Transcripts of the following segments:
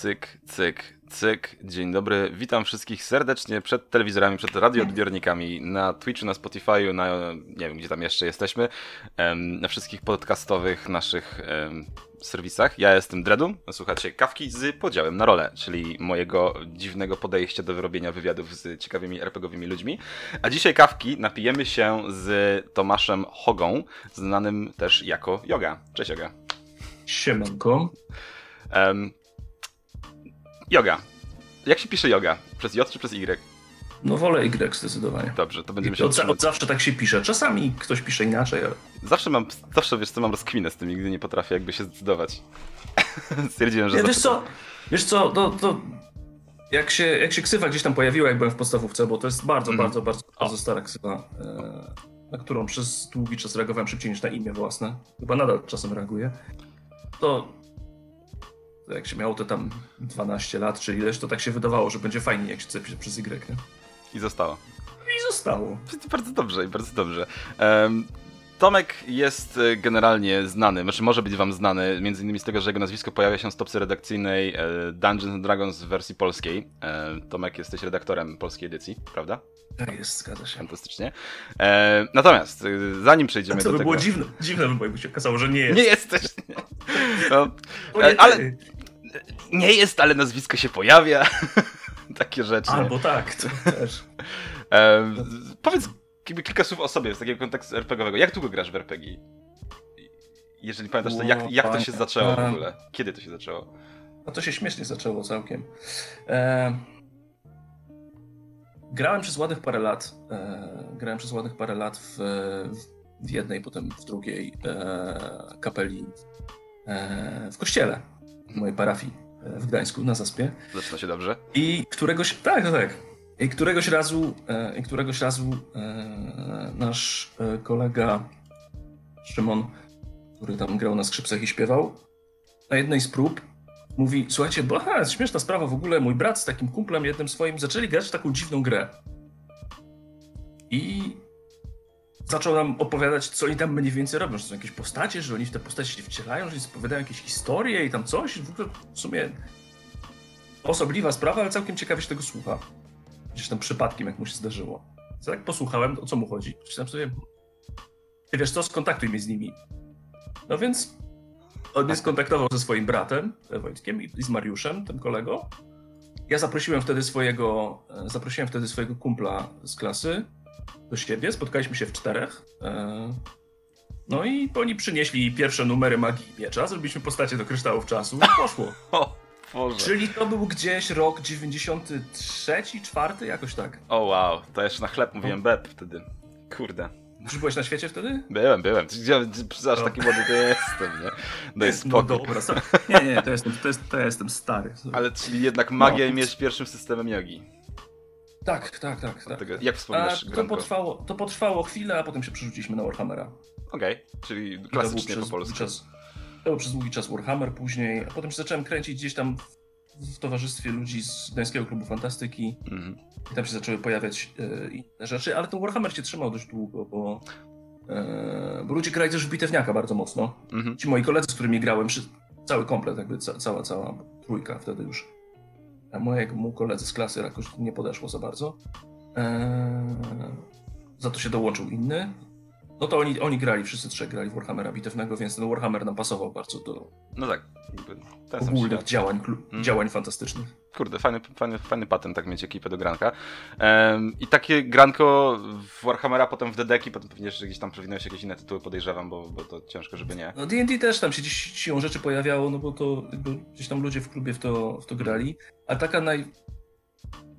Cyk, cyk, cyk. Dzień dobry. Witam wszystkich serdecznie przed telewizorami, przed radioodbiornikami, na Twitchu, na Spotify'u, na nie wiem, gdzie tam jeszcze jesteśmy, na wszystkich podcastowych naszych serwisach. Ja jestem Dredu, słuchacie Kawki z podziałem na rolę, czyli mojego dziwnego podejścia do wyrobienia wywiadów z ciekawymi RPGowymi ludźmi. A dzisiaj Kawki napijemy się z Tomaszem Hogą, znanym też jako Yoga. Cześć Yoga. Siemanko. Um, yoga. Jak się pisze yoga? Przez J czy przez Y? No wolę Y zdecydowanie. Dobrze, to będziemy się od, od zawsze tak się pisze. Czasami ktoś pisze inaczej, ale... Zawsze mam, zawsze wiesz co, mam rozkwinę z tym, nigdy nie potrafię jakby się zdecydować. Stwierdziłem, że... Nie, wiesz co, wiesz co, to, to jak się, jak się ksywa gdzieś tam pojawiła, jak byłem w podstawówce, bo to jest bardzo, mm. bardzo, bardzo, bardzo stara ksywa, e, na którą przez długi czas reagowałem szybciej niż na imię własne. Chyba nadal czasem reaguję. To jak się miało to tam 12 lat czy ileś, to tak się wydawało, że będzie fajnie, jak się chce przez Y. Nie? I zostało. I zostało. Bardzo dobrze, bardzo dobrze. Um, Tomek jest e, generalnie znany, znaczy może być wam znany, między innymi z tego, że jego nazwisko pojawia się w stopce redakcyjnej e, Dungeons Dragons w wersji polskiej. E, Tomek, jesteś redaktorem polskiej edycji, prawda? Tak jest, zgadza się. Fantastycznie. natomiast, zanim przejdziemy do by tego... było dziwne, dziwne by jakby się okazało, że nie jest. Nie jesteś. No, ale nie jest, ale nazwisko się pojawia. Takie rzeczy. Albo tak, to też. powiedz kilka słów o sobie z takiego kontekstu RPGowego. Jak długo grasz w RPG? Jeżeli pamiętasz, to jak, jak to się zaczęło w ogóle? Kiedy to się zaczęło? No to się śmiesznie zaczęło całkiem. E... Grałem przez ładnych parę lat. E... Grałem przez ładnych parę lat w, w jednej, potem w drugiej e... kapeli e... w kościele mojej parafii e, w Gdańsku na Zaspie. Zaczyna się dobrze. I któregoś, tak, tak, tak. I któregoś razu, e, i któregoś razu e, nasz kolega Szymon, który tam grał na skrzypcach i śpiewał, na jednej z prób mówi, słuchajcie, bo aha, śmieszna sprawa w ogóle, mój brat z takim kumplem jednym swoim zaczęli grać w taką dziwną grę. I zaczął nam opowiadać, co oni tam mniej więcej robią, że są jakieś postacie, że oni w te postacie się wcielają, że oni opowiadają jakieś historie i tam coś. W ogóle w sumie osobliwa sprawa, ale całkiem ciekawie się tego słucha. Gdzieś tam przypadkiem, jak mu się zdarzyło. Co tak posłuchałem, o co mu chodzi. Myślałem sobie, ty wiesz co, skontaktuj mnie z nimi. No więc on mnie skontaktował ze swoim bratem, Wojtkiem i z Mariuszem, tym kolego. Ja zaprosiłem wtedy swojego, e, zaprosiłem wtedy swojego kumpla z klasy, do siebie, spotkaliśmy się w czterech. E, no i oni przynieśli pierwsze numery magii i miecza, zrobiliśmy postacie do kryształów czasu i poszło. O, Boże. Czyli to był gdzieś rok 93, 4, jakoś tak. O wow, to jeszcze na chleb mówiłem beb wtedy. Kurde. Czy byłeś na świecie wtedy? Byłem, byłem. Aż no. taki młody to jestem, nie? No spokój. No dobra, nie, nie, to jestem, to, jest, to jestem stary. Ale czyli jednak magia no. miecz pierwszym systemem jogi. Tak, tak, tak. tak. Tego, jak wspominasz a, to potrwało, to potrwało chwilę, a potem się przerzuciliśmy na Warhammera. Okej, okay, czyli klasycznie po polsku. Czas, to był przez długi czas Warhammer później, a potem się zacząłem kręcić gdzieś tam w towarzystwie ludzi z Gdańskiego Klubu Fantastyki mm. i tam się zaczęły pojawiać e, inne rzeczy, ale ten Warhammer się trzymał dość długo, bo, e, bo ludzie grali też w bitewniaka bardzo mocno. Mm -hmm. Ci moi koledzy, z którymi grałem, cały komplet, jakby ca, cała, cała trójka wtedy już mojemu koledze z klasy jakoś nie podeszło za bardzo. Eee, za to się dołączył inny. No to oni, oni grali, wszyscy trzej grali w Warhammera bitewnego, więc ten Warhammer nam pasował bardzo do no tak, ogólnych działań, mm. działań fantastycznych. Kurde, fajny, fajny, fajny patent tak mieć ekipę do granka. Um, I takie granko w Warhammera, potem w Dedeki, potem pewnie że gdzieś tam przewinęły się jakieś inne tytuły, podejrzewam, bo, bo to ciężko, żeby nie. No D&D też tam się gdzieś siłą rzeczy pojawiało, no bo to gdzieś tam ludzie w klubie w to, w to grali. A taka naj,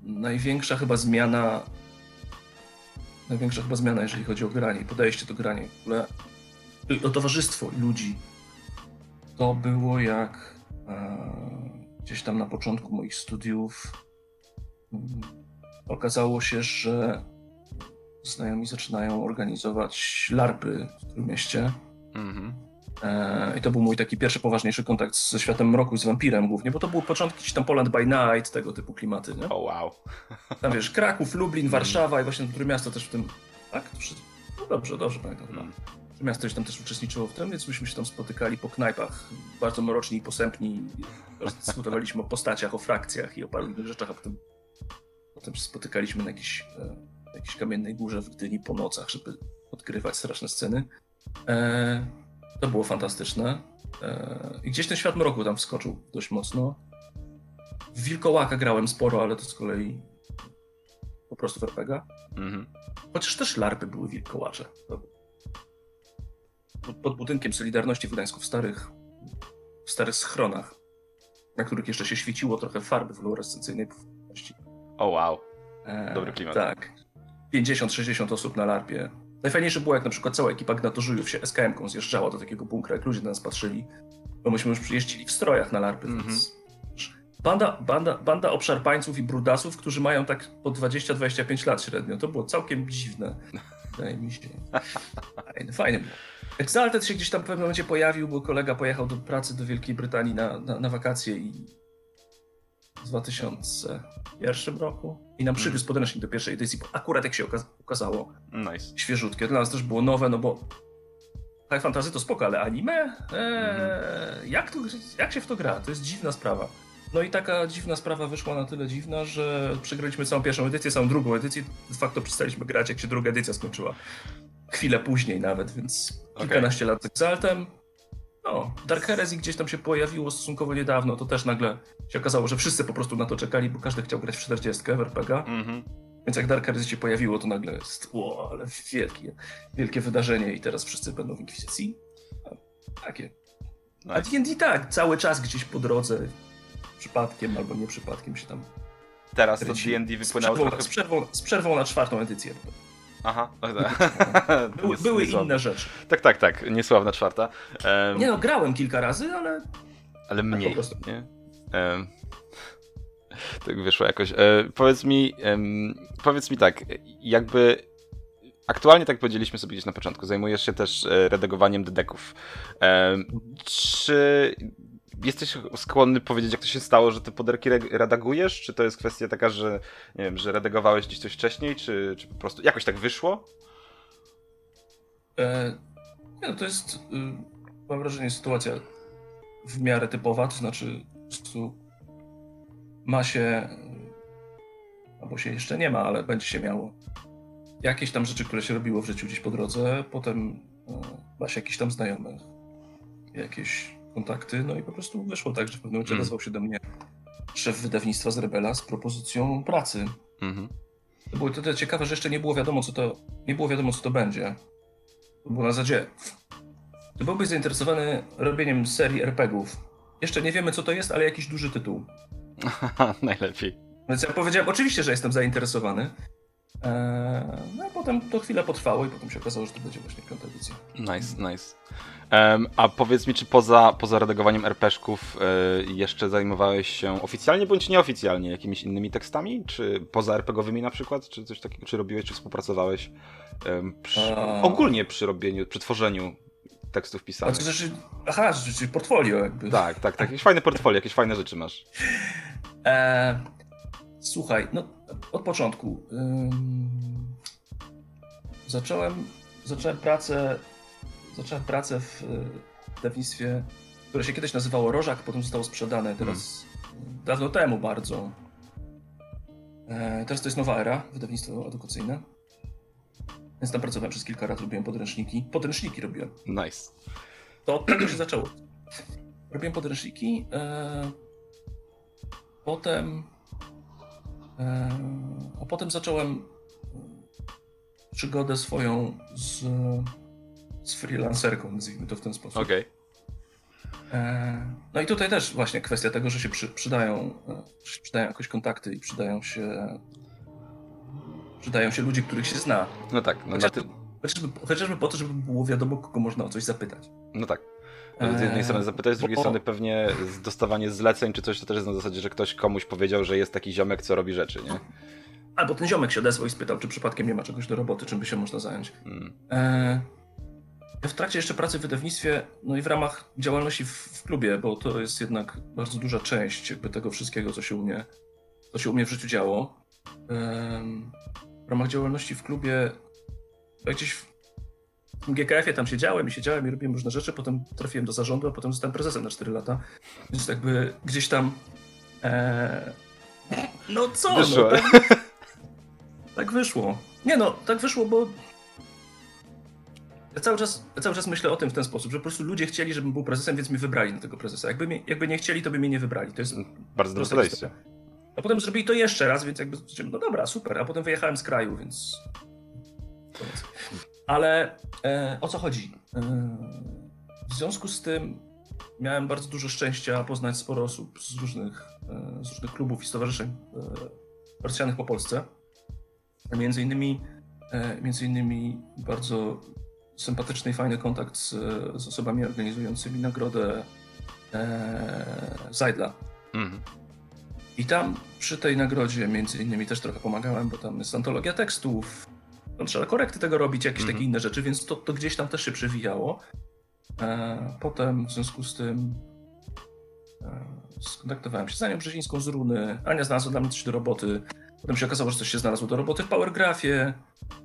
największa chyba zmiana największa chyba zmiana, jeżeli chodzi o granie, podejście do grania, w ogóle o towarzystwo ludzi. To było jak e, gdzieś tam na początku moich studiów mm, okazało się, że znajomi zaczynają organizować larpy w tym mieście. Mm-hmm. E, I to był mój taki pierwszy poważniejszy kontakt ze światem mroku, z wampirem głównie, bo to były początki tam Poland by Night, tego typu klimaty, nie? O oh, wow. Tam wiesz, Kraków, Lublin, Warszawa i właśnie Trójmiasto też w tym, tak? No dobrze, dobrze pamiętam chyba. Miasto tam też uczestniczyło w tym, więc myśmy się tam spotykali po knajpach, bardzo mroczni i posępni. Dyskutowaliśmy o postaciach, o frakcjach i o paru innych rzeczach, a potem, potem się spotykaliśmy na jakiejś, e, jakiejś kamiennej górze w Gdyni po nocach, żeby odgrywać straszne sceny. E, to było fantastyczne. E, I gdzieś ten świat mroku tam wskoczył dość mocno. W Wilkołaka grałem sporo, ale to z kolei po prostu w RPG. Mhm. Chociaż też larpy były wilkołacze. Pod budynkiem Solidarności w Gdańsku, w starych, w starych schronach, na których jeszcze się świeciło trochę farby fluorescencyjnej. O oh, wow. Dobry e, klimat. E, tak. 50-60 osób na larpie. Najfajniejsze było, jak na przykład cała ekipa gnatożujów się SKM-ką zjeżdżała do takiego bunkra, jak ludzie na nas patrzyli, bo myśmy już przyjeździli w strojach na larpy, mm -hmm. więc banda, banda, banda obszarpańców i brudasów, którzy mają tak po 20-25 lat średnio. To było całkiem dziwne. Wydaje mi się. Fajne, fajne było. Exalted się gdzieś tam w pewnym momencie pojawił, bo kolega pojechał do pracy do Wielkiej Brytanii na, na, na wakacje i w 2001 roku i nam przywiózł mm. podręcznik do pierwszej edycji, akurat jak się okazało, nice. świeżutkie. Dla nas też było nowe, no bo High Fantasy to spoko, ale anime? Eee, mm. jak, to, jak się w to gra? To jest dziwna sprawa. No i taka dziwna sprawa wyszła na tyle dziwna, że przegraliśmy całą pierwszą edycję, całą drugą edycję. De facto przestaliśmy grać, jak się druga edycja skończyła. Chwilę później nawet, więc okay. kilkanaście lat z Exaltem. No, Dark Heresy gdzieś tam się pojawiło stosunkowo niedawno, to też nagle się okazało, że wszyscy po prostu na to czekali, bo każdy chciał grać w 40 w RPG. Mm -hmm. Więc jak Dark Heresy się pojawiło, to nagle jest, o, ale wielkie, wielkie wydarzenie i teraz wszyscy będą w Inkwizycji. Takie. Nice. A D&D tak, cały czas gdzieś po drodze przypadkiem albo nie przypadkiem się tam. Teraz to D&D wypłynęło z przerwą, trochę... z, przerwą, z przerwą na czwartą edycję. Aha, były, były inne rzeczy. Tak, tak, tak, niesławna czwarta. Um, nie no, grałem kilka razy, ale... Ale mniej, tak nie? Um, tak wyszło jakoś. E, powiedz mi, powiedz mi tak, jakby aktualnie, tak powiedzieliśmy sobie gdzieś na początku, zajmujesz się też e, redagowaniem dedeków. czy jesteś skłonny powiedzieć, jak to się stało, że te poderki redagujesz? Czy to jest kwestia taka, że nie wiem, że redagowałeś gdzieś coś wcześniej, czy, czy po prostu jakoś tak wyszło? E, nie, no to jest, y, mam wrażenie, sytuacja w miarę typowa, to znaczy po prostu ma się, albo się jeszcze nie ma, ale będzie się miało jakieś tam rzeczy, które się robiło w życiu gdzieś po drodze, potem e, ma się jakiś tam znajomych, jakieś kontakty, no i po prostu wyszło tak, że w pewnym momencie mm. odezwał się do mnie szef wydawnictwa z Rebela z propozycją pracy. Mm -hmm. To było tyle ciekawe, że jeszcze nie było wiadomo, co to, nie było wiadomo, co to będzie. To było na zasadzie, ty byłbyś zainteresowany robieniem serii RPGów. Jeszcze nie wiemy, co to jest, ale jakiś duży tytuł. Najlepiej. Więc ja powiedziałem, oczywiście, że jestem zainteresowany. Eee, no a potem to chwilę potrwało i potem się okazało, że to będzie właśnie piąta edycja. Nice, nice. A powiedz mi, czy poza, poza redagowaniem RPszków y, jeszcze zajmowałeś się oficjalnie bądź nieoficjalnie jakimiś innymi tekstami? Czy poza RPGowymi na przykład? Czy coś takiego, czy robiłeś, czy współpracowałeś przy, ogólnie przy robieniu, przy tworzeniu tekstów pisanych? to znaczy, aha, czyli portfolio jakby. Tak, tak, tak. Jakieś fajne portfolio, jakieś fajne rzeczy masz. E, słuchaj, no od początku. Ym, zacząłem, zacząłem pracę zacząłem pracę w wydawnictwie, które się kiedyś nazywało Rożak, potem zostało sprzedane teraz hmm. dawno temu bardzo. E, teraz to jest nowa era, wydawnictwo edukacyjne. Więc tam pracowałem przez kilka lat, robiłem podręczniki. Podręczniki robiłem. Nice. To od tego się zaczęło. Robiłem podręczniki. E, potem. E, a potem zacząłem przygodę swoją z z freelancerką, nazwijmy to w ten sposób. Okej. Okay. E, no i tutaj też właśnie kwestia tego, że się przy, przydają, e, że się przydają jakoś kontakty i przydają się przydają się ludzie, których się zna. No tak. No chociażby, ty... chociażby, chociażby po to, żeby było wiadomo, kogo można o coś zapytać. No tak. Z jednej strony zapytać, z drugiej strony pewnie dostawanie zleceń czy coś to też jest na zasadzie, że ktoś komuś powiedział, że jest taki ziomek, co robi rzeczy, nie? Albo ten ziomek się odezwał i spytał, czy przypadkiem nie ma czegoś do roboty, czym by się można zająć. Hmm. E w trakcie jeszcze pracy w wydawnictwie, no i w ramach działalności w, w, klubie, bo to jest jednak bardzo duża część jakby tego wszystkiego, co się u mnie, co się u mnie w życiu działo. W ramach działalności w klubie, gdzieś w, w GKF-ie tam siedziałem i siedziałem i robiłem różne rzeczy, potem trafiłem do zarządu, a potem zostałem prezesem na 4 lata. Więc jakby gdzieś tam... E... No co? Wyszło. No, tak, tak wyszło. Nie no, tak wyszło, bo ja cały, czas, ja cały czas myślę o tym w ten sposób, że po prostu ludzie chcieli, żebym był prezesem, więc mnie wybrali na tego prezesa. Jakby, mnie, jakby nie chcieli, to by mnie nie wybrali. To jest Bardzo dobre podejście. A potem zrobili to jeszcze raz, więc jakby no dobra, super. A potem wyjechałem z kraju, więc. Ale e, o co chodzi? E, w związku z tym miałem bardzo dużo szczęścia poznać sporo osób z różnych, e, z różnych klubów i stowarzyszeń e, rozsianych po Polsce. Między innymi, e, między innymi bardzo sympatyczny i fajny kontakt z, z osobami organizującymi nagrodę e, Zajdla. Mhm. I tam przy tej nagrodzie między innymi też trochę pomagałem, bo tam jest antologia tekstów, tam trzeba korekty tego robić, jakieś Mhm. takie inne rzeczy, więc to, to gdzieś tam też się przewijało. E, potem w związku z tym e, skontaktowałem się z Anią Brzezińską z Runy. Ania znalazła dla mnie coś do roboty. Potem się okazało, że coś się znalazło do roboty w Powergraphie.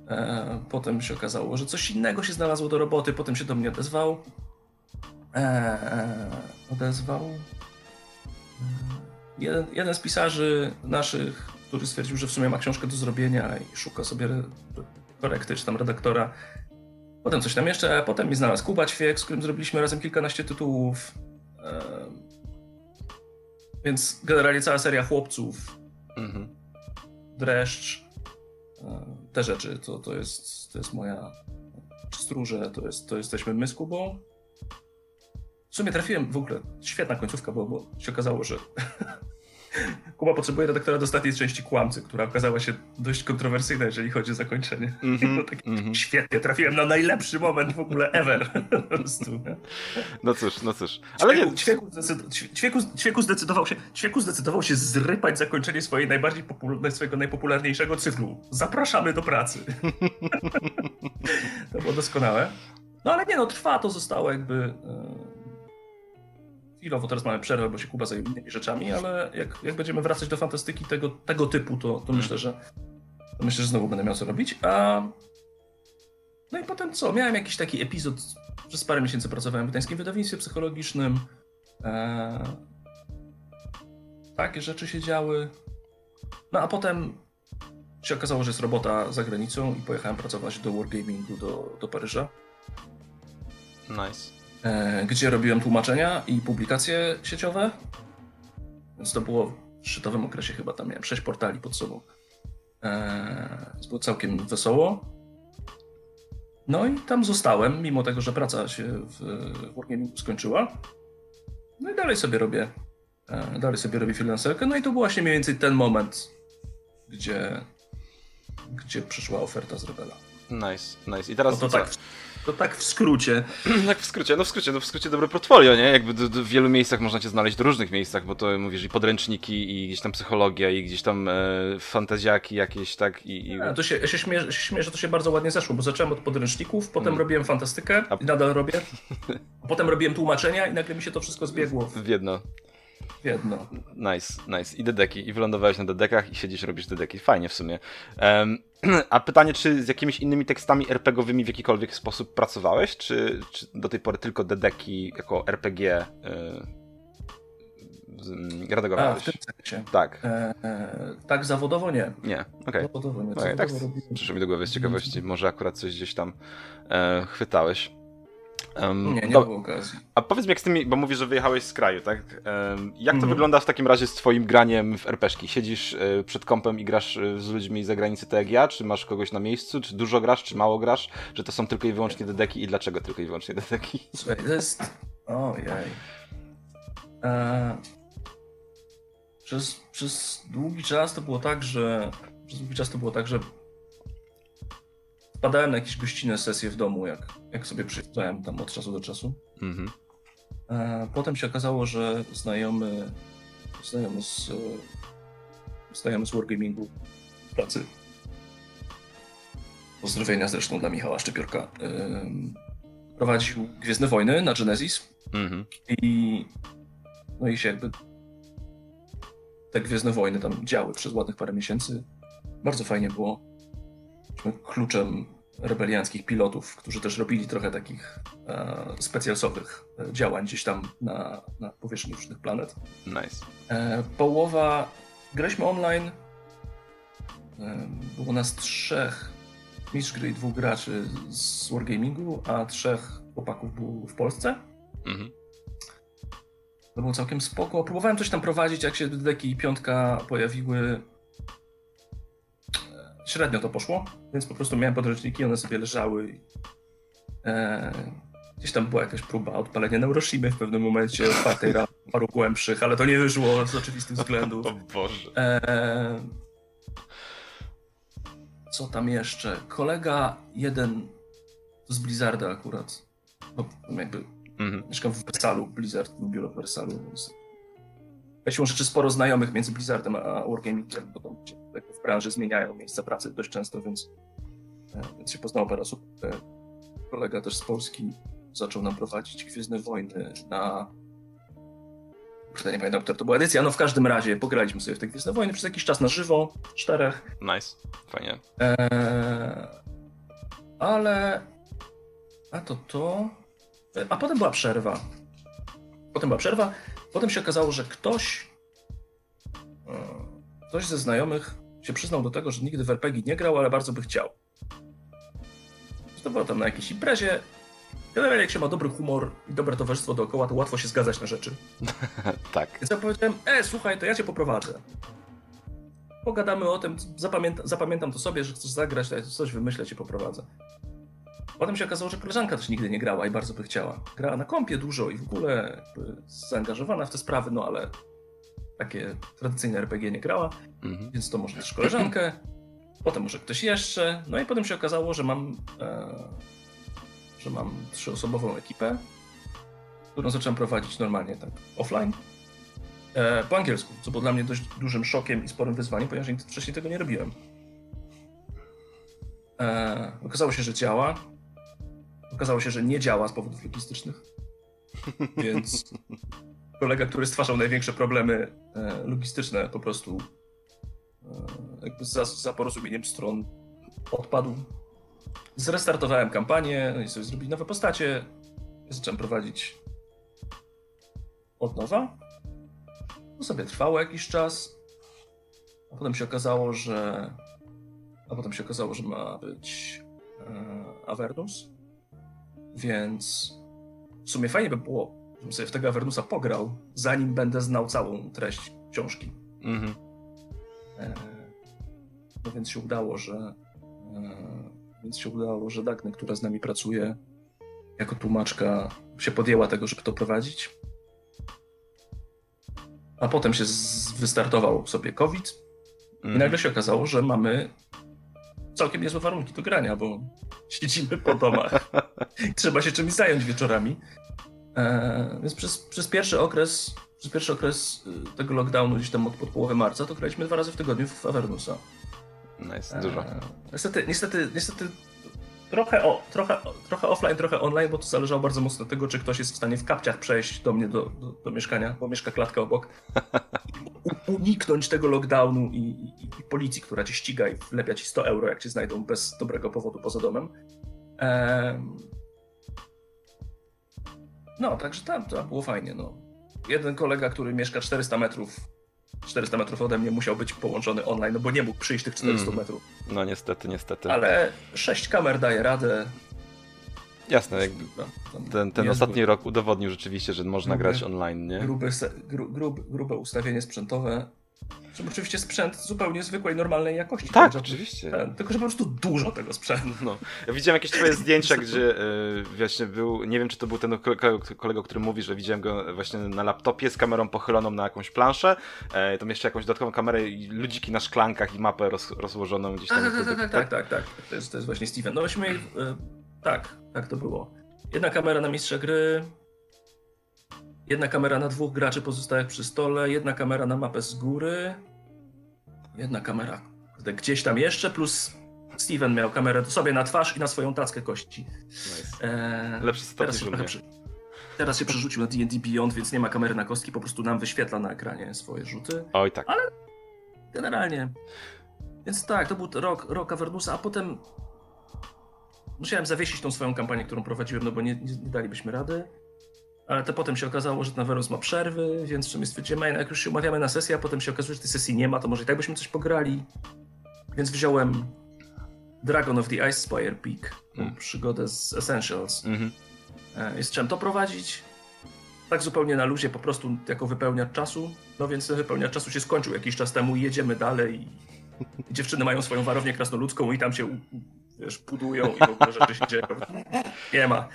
E, potem się okazało, że coś innego się znalazło do roboty. Potem się do mnie odezwał. E, e, odezwał. e, Jeden, jeden z pisarzy naszych, który stwierdził, że w sumie ma książkę do zrobienia i szuka sobie re- korekty, czy tam redaktora. Potem coś tam jeszcze, a potem mi znalazł Kuba Ćwiek, z którym zrobiliśmy razem kilkanaście tytułów. Em, Więc generalnie cała seria chłopców, Mhm. Dreszcz, e, te rzeczy, to, to, jest, to jest moja stróże, to, jest, to jesteśmy my z Kubą. W sumie trafiłem w ogóle, świetna końcówka, bo, bo się okazało, że Kuba potrzebuje redaktora do ostatniej części Kłamcy, która okazała się dość kontrowersyjna, jeżeli chodzi o zakończenie. Mhm. No tak, Mhm. Świetnie, trafiłem na najlepszy moment w ogóle ever. Po prostu, nie? No cóż, no cóż. Ale nie. Ćwieku, zdecyd- ćwieku, ćwieku, zdecydował się, ćwieku zdecydował się zrypać zakończenie swojej najbardziej popul- swojego najpopularniejszego cyklu. Zapraszamy do pracy. to było doskonałe. No ale nie no, trwa, to zostało jakby... e, Chwilowo teraz mamy przerwę, bo się Kuba zajmuje innymi rzeczami, ale jak, jak będziemy wracać do fantastyki tego, tego typu, to, to myślę, że to myślę, że znowu będę miał co robić. A... No i potem co? Miałem jakiś taki epizod, przez parę miesięcy pracowałem w gdańskim wydawnictwie psychologicznym. Eee, takie rzeczy się działy. No a potem się okazało, że jest robota za granicą i pojechałem pracować do Wargamingu do, do Paryża, Nice. E, gdzie robiłem tłumaczenia i publikacje sieciowe. Więc to było w szczytowym okresie chyba, tam miałem sześć portali pod sobą. E, więc było całkiem wesoło. No i tam zostałem, mimo tego, że praca się w Wargamingu skończyła. No i dalej sobie robię, e, dalej sobie robię freelancerkę. No i to był właśnie mniej więcej ten moment, gdzie, gdzie przyszła oferta z Rebela. Nice, nice. I No teraz to, co? tak, to tak w skrócie. Tak w skrócie, no w skrócie, no w skrócie dobre portfolio, nie? Jakby do, do, w wielu miejscach można cię znaleźć, w różnych miejscach, bo to mówisz i podręczniki, i gdzieś tam psychologia, i gdzieś tam e, fantaziaki jakieś, tak? I, i... A, to się, ja się śmieję, się śmieję, że to się bardzo ładnie zeszło, bo zacząłem od podręczników, potem Mm. robiłem fantastykę A- i nadal robię. Potem robiłem tłumaczenia i nagle mi się to wszystko zbiegło W jedno. Jedno. Nice, nice. I dedeki. I wylądowałeś na dedekach i siedzisz, robisz dedeki. Fajnie w sumie. Em, a pytanie, czy z jakimiś innymi tekstami RPGowymi w jakikolwiek sposób pracowałeś? Czy, czy do tej pory tylko dedeki jako RPG y, z- mm, A, redagowałeś? w tym sensie. Tak. E, e, tak zawodowo nie. Nie, okej. Zawodowo nie. Okej, tak robiłem- Przyszło mi do głowy z ciekawości. Może akurat coś gdzieś tam e, chwytałeś. Em, Nie, nie do- było okazji. A powiedz mi, jak z tymi, bo mówisz, że wyjechałeś z kraju, tak? Em, Jak to Mhm. wygląda w takim razie z twoim graniem w RPszki? Siedzisz e, przed kompem i grasz e, z ludźmi z zagranicy tak jak ja? Czy masz kogoś na miejscu? Czy dużo grasz, czy mało grasz? Czy to są tylko i wyłącznie dedeki i dlaczego tylko i wyłącznie dedeki? Słuchaj, to jest... Ojej. E, przez, przez długi czas to było tak, że... Przez długi czas to było tak, że wpadałem na jakieś gościnne sesje w domu, jak, jak sobie przyjeżdżałem tam od czasu do czasu. Mhm. E, Potem się okazało, że znajomy, znajomy z, e, znajomy z Wargamingu w pracy, pozdrowienia zresztą dla Michała Szczepiorka, prowadził Gwiezdne Wojny na Genesis Mhm. i no i się jakby te Gwiezdne Wojny tam działy przez ładnych parę miesięcy. Bardzo fajnie było. Kluczem rebelianckich pilotów, którzy też robili trochę takich e, specjalsowych e, działań gdzieś tam na, na powierzchni różnych planet. Nice. E, połowa, graliśmy online, e, było nas trzech, mistrz gry i dwóch graczy z Wargamingu, a trzech chłopaków było w Polsce. Mhm. To było całkiem spoko. Próbowałem coś tam prowadzić, jak się deki i piątka pojawiły. Średnio to poszło, więc po prostu miałem podręczniki, one sobie leżały. E, gdzieś tam była jakaś próba odpalenia Neuroshimy w pewnym momencie, otwartej paru głębszych, ale to nie wyszło z oczywistych względów. o Boże. E, co tam jeszcze? Kolega jeden z Blizzarda akurat, no, jakby Mhm. Mieszkam w Wersalu, Blizzard, biuro w Wersalu, więc ja siłą rzeczy sporo znajomych między Blizzardem a Wargamingiem, bo tam branży zmieniają miejsca pracy dość często, więc, e, więc się poznało parę osób. E, kolega też z Polski zaczął nam prowadzić Gwiezdne Wojny na już nie pamiętam, która to była edycja, no w każdym razie pograliśmy sobie w te Gwiezdne Wojny przez jakiś czas na żywo, czterech. Nice, fajnie. Eee, ale... A to to... A potem była przerwa. Potem była przerwa. Potem się okazało, że ktoś, e, ktoś ze znajomych się przyznał do tego, że nigdy w RPG nie grał, ale bardzo by chciał. Było tam na jakiejś imprezie. Generalnie jak się ma dobry humor i dobre towarzystwo dookoła, to łatwo się zgadzać na rzeczy. tak. Więc ja powiedziałem, e, słuchaj, to ja cię poprowadzę. Pogadamy o tym, zapamięta, zapamiętam to sobie, że chcesz zagrać, coś wymyślę, cię poprowadzę. Potem się okazało, że koleżanka też nigdy nie grała i bardzo by chciała. Grała na kompie dużo i w ogóle zaangażowana w te sprawy, no ale takie tradycyjne RPG nie grała, mhm. więc to może też koleżankę, potem może ktoś jeszcze, no i potem się okazało, że mam, e, że mam trzyosobową ekipę, którą zacząłem prowadzić normalnie tak offline, e, po angielsku, co było dla mnie dość dużym szokiem i sporym wyzwaniem, ponieważ wcześniej tego nie robiłem. E, okazało się, że działa. Okazało się, że nie działa z powodów logistycznych. Więc kolega, który stwarzał największe problemy e, logistyczne, po prostu e, jakby za, za porozumieniem stron odpadł. Zrestartowałem kampanię, no i sobie zrobili nowe postacie. Zacząłem prowadzić od nowa. To sobie trwało jakiś czas. A potem się okazało, że. A potem się okazało, że ma być e, Avernus. Więc w sumie fajnie by było, żebym sobie w tego Avernusa pograł, zanim będę znał całą treść książki. Mhm. E, no więc się udało, że e, więc się udało, że Dagny, która z nami pracuje jako tłumaczka, się podjęła tego, żeby to prowadzić. A potem się z, wystartował sobie COVID i mhm. nagle się okazało, że mamy całkiem niezłe warunki do grania, bo siedzimy po domach. Trzeba się czymś zająć wieczorami. E, więc przez, przez pierwszy okres przez pierwszy okres y, tego lockdownu, gdzieś tam od, od połowy marca, to graliśmy dwa razy w tygodniu w Avernusa. Nice, dużo. E, niestety, niestety, niestety trochę, o, trochę, trochę offline, trochę online, bo to zależało bardzo mocno od tego, czy ktoś jest w stanie w kapciach przejść do mnie, do, do, do mieszkania, bo mieszka klatka obok. uniknąć tego lockdownu i, i, i, policji, która cię ściga i wlepia ci 100 euro, jak cię znajdą bez dobrego powodu poza domem. Ehm... No, także tam to było fajnie. No. Jeden kolega, który mieszka 400 metrów 400 metrów ode mnie musiał być połączony online, no bo nie mógł przyjść tych 400 mm. metrów. No niestety, niestety. Ale 6 kamer daje radę. Jasne, jakby no, ten, ten ostatni rok udowodnił rzeczywiście, że można grube, grać online, nie? Grube, gru, grub, grube ustawienie sprzętowe, żeby oczywiście sprzęt zupełnie zwykłej, normalnej jakości. Tak, oczywiście. Ten, tylko, że po prostu dużo tego sprzętu. No. Ja widziałem jakieś twoje zdjęcia, gdzie yy, właśnie był, nie wiem czy to był ten kolega, o którym mówi, że widziałem go właśnie na laptopie z kamerą pochyloną na jakąś planszę, e, tam jeszcze jakąś dodatkową kamerę i ludziki na szklankach i mapę roz, rozłożoną gdzieś tam. Tak, tak, tak, tak, tak, tak, tak. To jest, to jest właśnie Steven. No myśmy, yy, tak, tak to było. Jedna kamera na mistrza gry, jedna kamera na dwóch graczy pozostałych przy stole, jedna kamera na mapę z góry, jedna kamera gdzieś tam jeszcze, plus Steven miał kamerę sobie na twarz i na swoją tackę kości. Nice. E, Lepszy teraz, się przy, teraz się przerzucił na D&D Beyond, więc nie ma kamery na kostki, po prostu nam wyświetla na ekranie swoje rzuty. Oj tak. Ale generalnie. Więc tak, to był rok, rok Avernusa, a potem musiałem zawiesić tą swoją kampanię, którą prowadziłem, no bo nie, nie, nie dalibyśmy rady. Ale to potem się okazało, że Naverus ma przerwy, więc sumie stwierdziłem, jak już się umawiamy na sesję, a potem się okazuje, że tej sesji nie ma, to może i tak byśmy coś pograli. Więc wziąłem Dragon of the Ice Spire Peak, mm. przygodę z Essentials. Mm -hmm. I zacząłem to prowadzić. Tak zupełnie na luzie, po prostu jako wypełniacz czasu. No więc ten wypełniacz czasu się skończył jakiś czas temu i jedziemy dalej. I dziewczyny mają swoją warownię krasnoludzką i tam się wiesz, budują i w ogóle rzeczy się dzieją. Nie ma.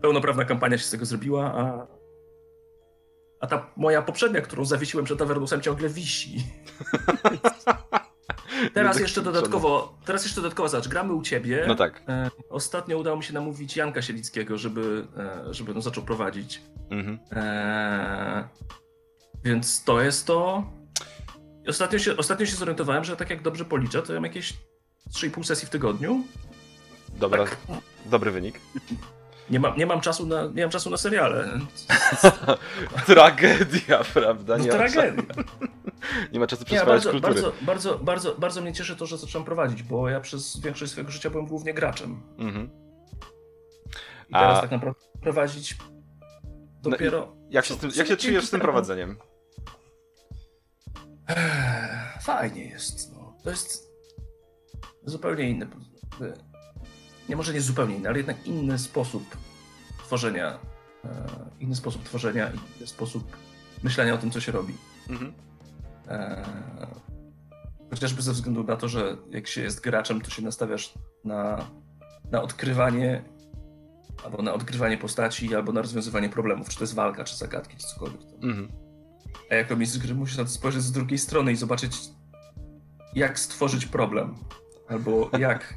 Pełnoprawna kampania się z tego zrobiła, a, a ta moja poprzednia, którą zawiesiłem przed Avernusem, ciągle wisi. Teraz jeszcze dodatkowo, teraz jeszcze dodatkowo, zobacz, gramy u ciebie. No tak. E, ostatnio udało mi się namówić Janka Sielickiego, żeby, e, żeby no, zaczął prowadzić. Mhm. E, więc to jest to. Ostatnio się, ostatnio się zorientowałem, że tak jak dobrze policzę, to ja mam jakieś 3,5 sesji w tygodniu. Dobra, tak. dobry wynik. Nie mam, nie mam czasu na, nie mam czasu na seriale. tragedia, prawda? Nie no, tragedia. nie ma czasu przyswajać ja, bardzo, kultury. Bardzo, bardzo, bardzo, bardzo mnie cieszy to, że zacząłem prowadzić, bo ja przez większość swojego życia byłem głównie graczem. Mhm. I teraz A... tak naprawdę prowadzić dopiero... No, jak się, tym, jak się czujesz z tym prowadzeniem? Fajnie jest. No. To jest zupełnie inny nie może nie zupełnie inny, ale jednak inny sposób tworzenia, e, inny sposób tworzenia, inny sposób myślenia o tym, co się robi. Mhm. E, chociażby ze względu na to, że jak się jest graczem, to się nastawiasz na, na odkrywanie albo na odgrywanie postaci, albo na rozwiązywanie problemów, czy to jest walka, czy zagadki, czy cokolwiek. Mhm. A jako mistrz gry musisz na to spojrzeć z drugiej strony i zobaczyć, jak stworzyć problem, albo jak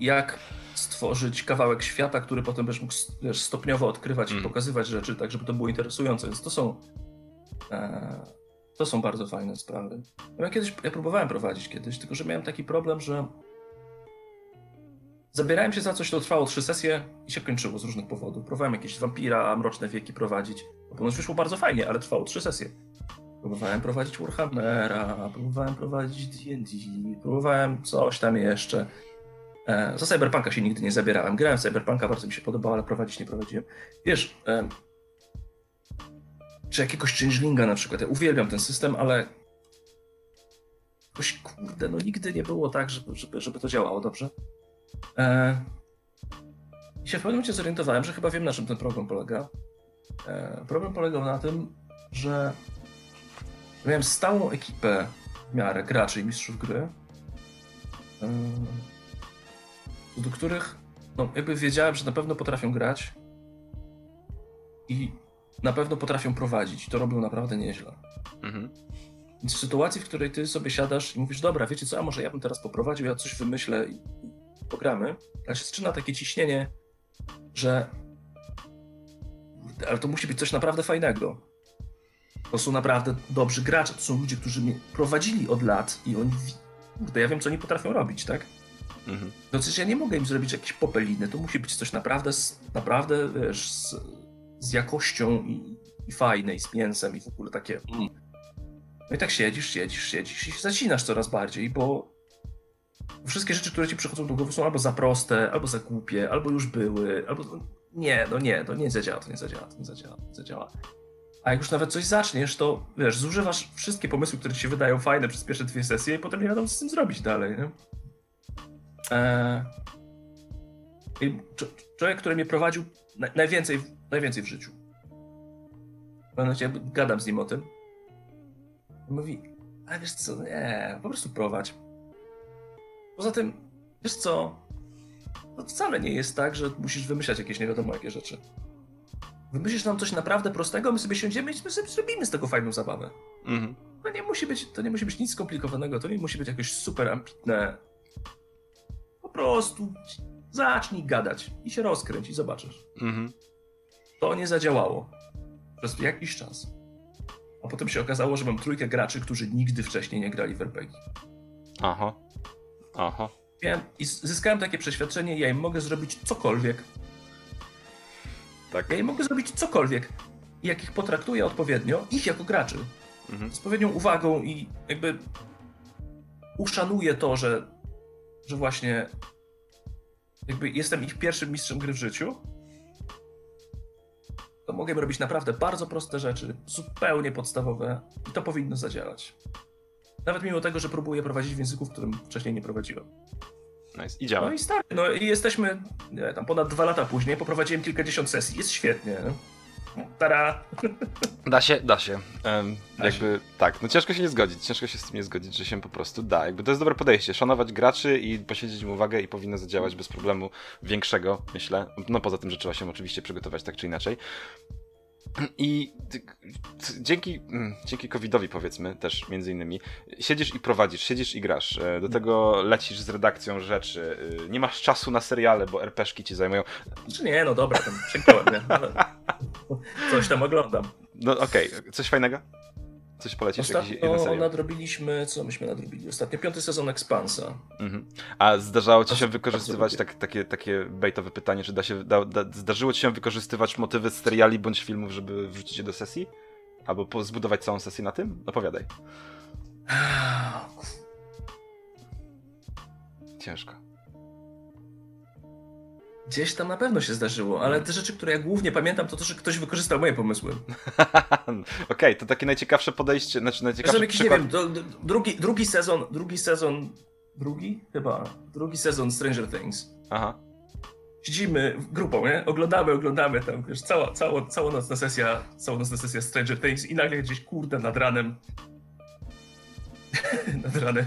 jak stworzyć kawałek świata, który potem będziesz mógł wiesz, stopniowo odkrywać mm. i pokazywać rzeczy, tak żeby to było interesujące. Więc to są e, to są bardzo fajne sprawy. Ja kiedyś, ja próbowałem prowadzić kiedyś, tylko że miałem taki problem, że zabierałem się za coś, to trwało trzy sesje i się kończyło z różnych powodów. Próbowałem jakieś wampira, mroczne wieki prowadzić. Ponoć wyszło bardzo fajnie, ale trwało trzy sesje. Próbowałem prowadzić Warhammera, próbowałem prowadzić D&D, próbowałem coś tam jeszcze. E, za Cyberpunka się nigdy nie zabierałem. Grałem w Cyberpunka, bardzo mi się podobało, ale prowadzić nie prowadziłem. Wiesz, e, czy jakiegoś changelinga na przykład. Ja uwielbiam ten system, ale jakoś, kurde, no nigdy nie było tak, żeby, żeby, żeby to działało dobrze. E, I się w pewnym momencie zorientowałem, że chyba wiem, na czym ten problem polega. Problem polegał na tym, że miałem stałą ekipę w miarę graczy i mistrzów gry do których no, jakby wiedziałem, że na pewno potrafią grać i na pewno potrafią prowadzić. To robią naprawdę nieźle. Mhm. Więc w sytuacji, w której ty sobie siadasz i mówisz, dobra, wiecie co, a może ja bym teraz poprowadził, ja coś wymyślę i, pogramy, ale się zaczyna takie ciśnienie, że ale to musi być coś naprawdę fajnego. To są naprawdę dobrzy gracze, to są ludzie, którzy mnie prowadzili od lat i oni, kurde, ja wiem, co oni potrafią robić, tak? Mhm. No przecież ja nie mogę im zrobić jakieś popeliny, to musi być coś naprawdę, naprawdę wiesz, z, z jakością i, i fajne, i z mięsem, i w ogóle takie. Mm. No i tak siedzisz, siedzisz, siedzisz i się zacinasz coraz bardziej, bo wszystkie rzeczy, które ci przychodzą do głowy są albo za proste, albo za głupie, albo już były, albo nie, no nie, to nie zadziała, to nie zadziała, to nie zadziała, to nie zadziała. A jak już nawet coś zaczniesz, to wiesz, zużywasz wszystkie pomysły, które ci się wydają fajne przez pierwsze dwie sesje i potem nie wiadomo, co z tym zrobić dalej, nie? E, człowiek, który mnie prowadził najwięcej, najwięcej w życiu. W pewnym momencie gadam z nim o tym. I mówi, a wiesz co, nie, po prostu prowadź. Poza tym, wiesz co, to wcale nie jest tak, że musisz wymyślać jakieś nie wiadomo jakie rzeczy. Wymyślisz nam coś naprawdę prostego, my sobie siądziemy i my sobie zrobimy z tego fajną zabawę. Mhm. To, nie musi być, to nie musi być nic skomplikowanego, to nie musi być jakieś super ambitne, prostu zacznij gadać i się rozkręć i zobaczysz. Mhm. To nie zadziałało przez jakiś czas. A potem się okazało, że mam trójkę graczy, którzy nigdy wcześniej nie grali w RPG. Aha. Aha. Miałem, I zyskałem takie przeświadczenie, ja im mogę zrobić cokolwiek. Tak. Ja im mogę zrobić cokolwiek. I jak ich potraktuję odpowiednio, ich jako graczy, mhm. z odpowiednią uwagą i jakby uszanuję to, że że właśnie jakby jestem ich pierwszym mistrzem gry w życiu, to mogę robić naprawdę bardzo proste rzeczy, zupełnie podstawowe i to powinno zadziałać. Nawet mimo tego, że próbuję prowadzić w języku, w którym wcześniej nie prowadziłem. Nice. I działa. No i stary, no i jesteśmy, nie, tam ponad dwa lata później, poprowadziłem kilkadziesiąt sesji, jest świetnie. Tara! Da się, da się. Um, Da jakby tak, no ciężko się nie zgodzić, ciężko się z tym nie zgodzić, że się po prostu da. Jakby to jest dobre podejście, szanować graczy i poświęcić im uwagę i powinno zadziałać bez problemu większego, myślę. No poza tym, że trzeba się oczywiście przygotować tak czy inaczej. I dzięki, mm, dzięki COVID-owi powiedzmy też między innymi, siedzisz i prowadzisz, siedzisz i grasz. E, Do tego lecisz z redakcją rzeczy. y, Nie masz czasu na seriale, bo RPszki ci zajmują. Czy nie, no dobra, tam przekałem, nie? Coś tam oglądam. No okej, coś fajnego? Coś polecisz? Ostatnio nadrobiliśmy, co myśmy nadrobili? Ostatnio piąty sezon Expansa. Mhm. A zdarzało ci się Bardzo- wykorzystywać tak, takie, takie bejtowe pytanie, czy da się, da, da, zdarzyło ci się wykorzystywać motywy z seriali bądź filmów, żeby wrzucić je do sesji? Albo zbudować całą sesję na tym? Opowiadaj. Ciężko. Gdzieś tam na pewno się zdarzyło, ale te rzeczy, które ja głównie pamiętam, to to, że ktoś wykorzystał moje pomysły. Okej, to takie najciekawsze podejście, znaczy najciekawszy Zresztą jakiś, przykład... nie wiem, do, do, drugi, drugi sezon, drugi sezon, drugi? Chyba, drugi sezon Stranger Things. Aha. Siedzimy grupą, nie? Oglądamy, oglądamy tam, wiesz, cała, cała, całonocna sesja, całonocna sesja Stranger Things i nagle gdzieś, kurde, nad ranem nad ranem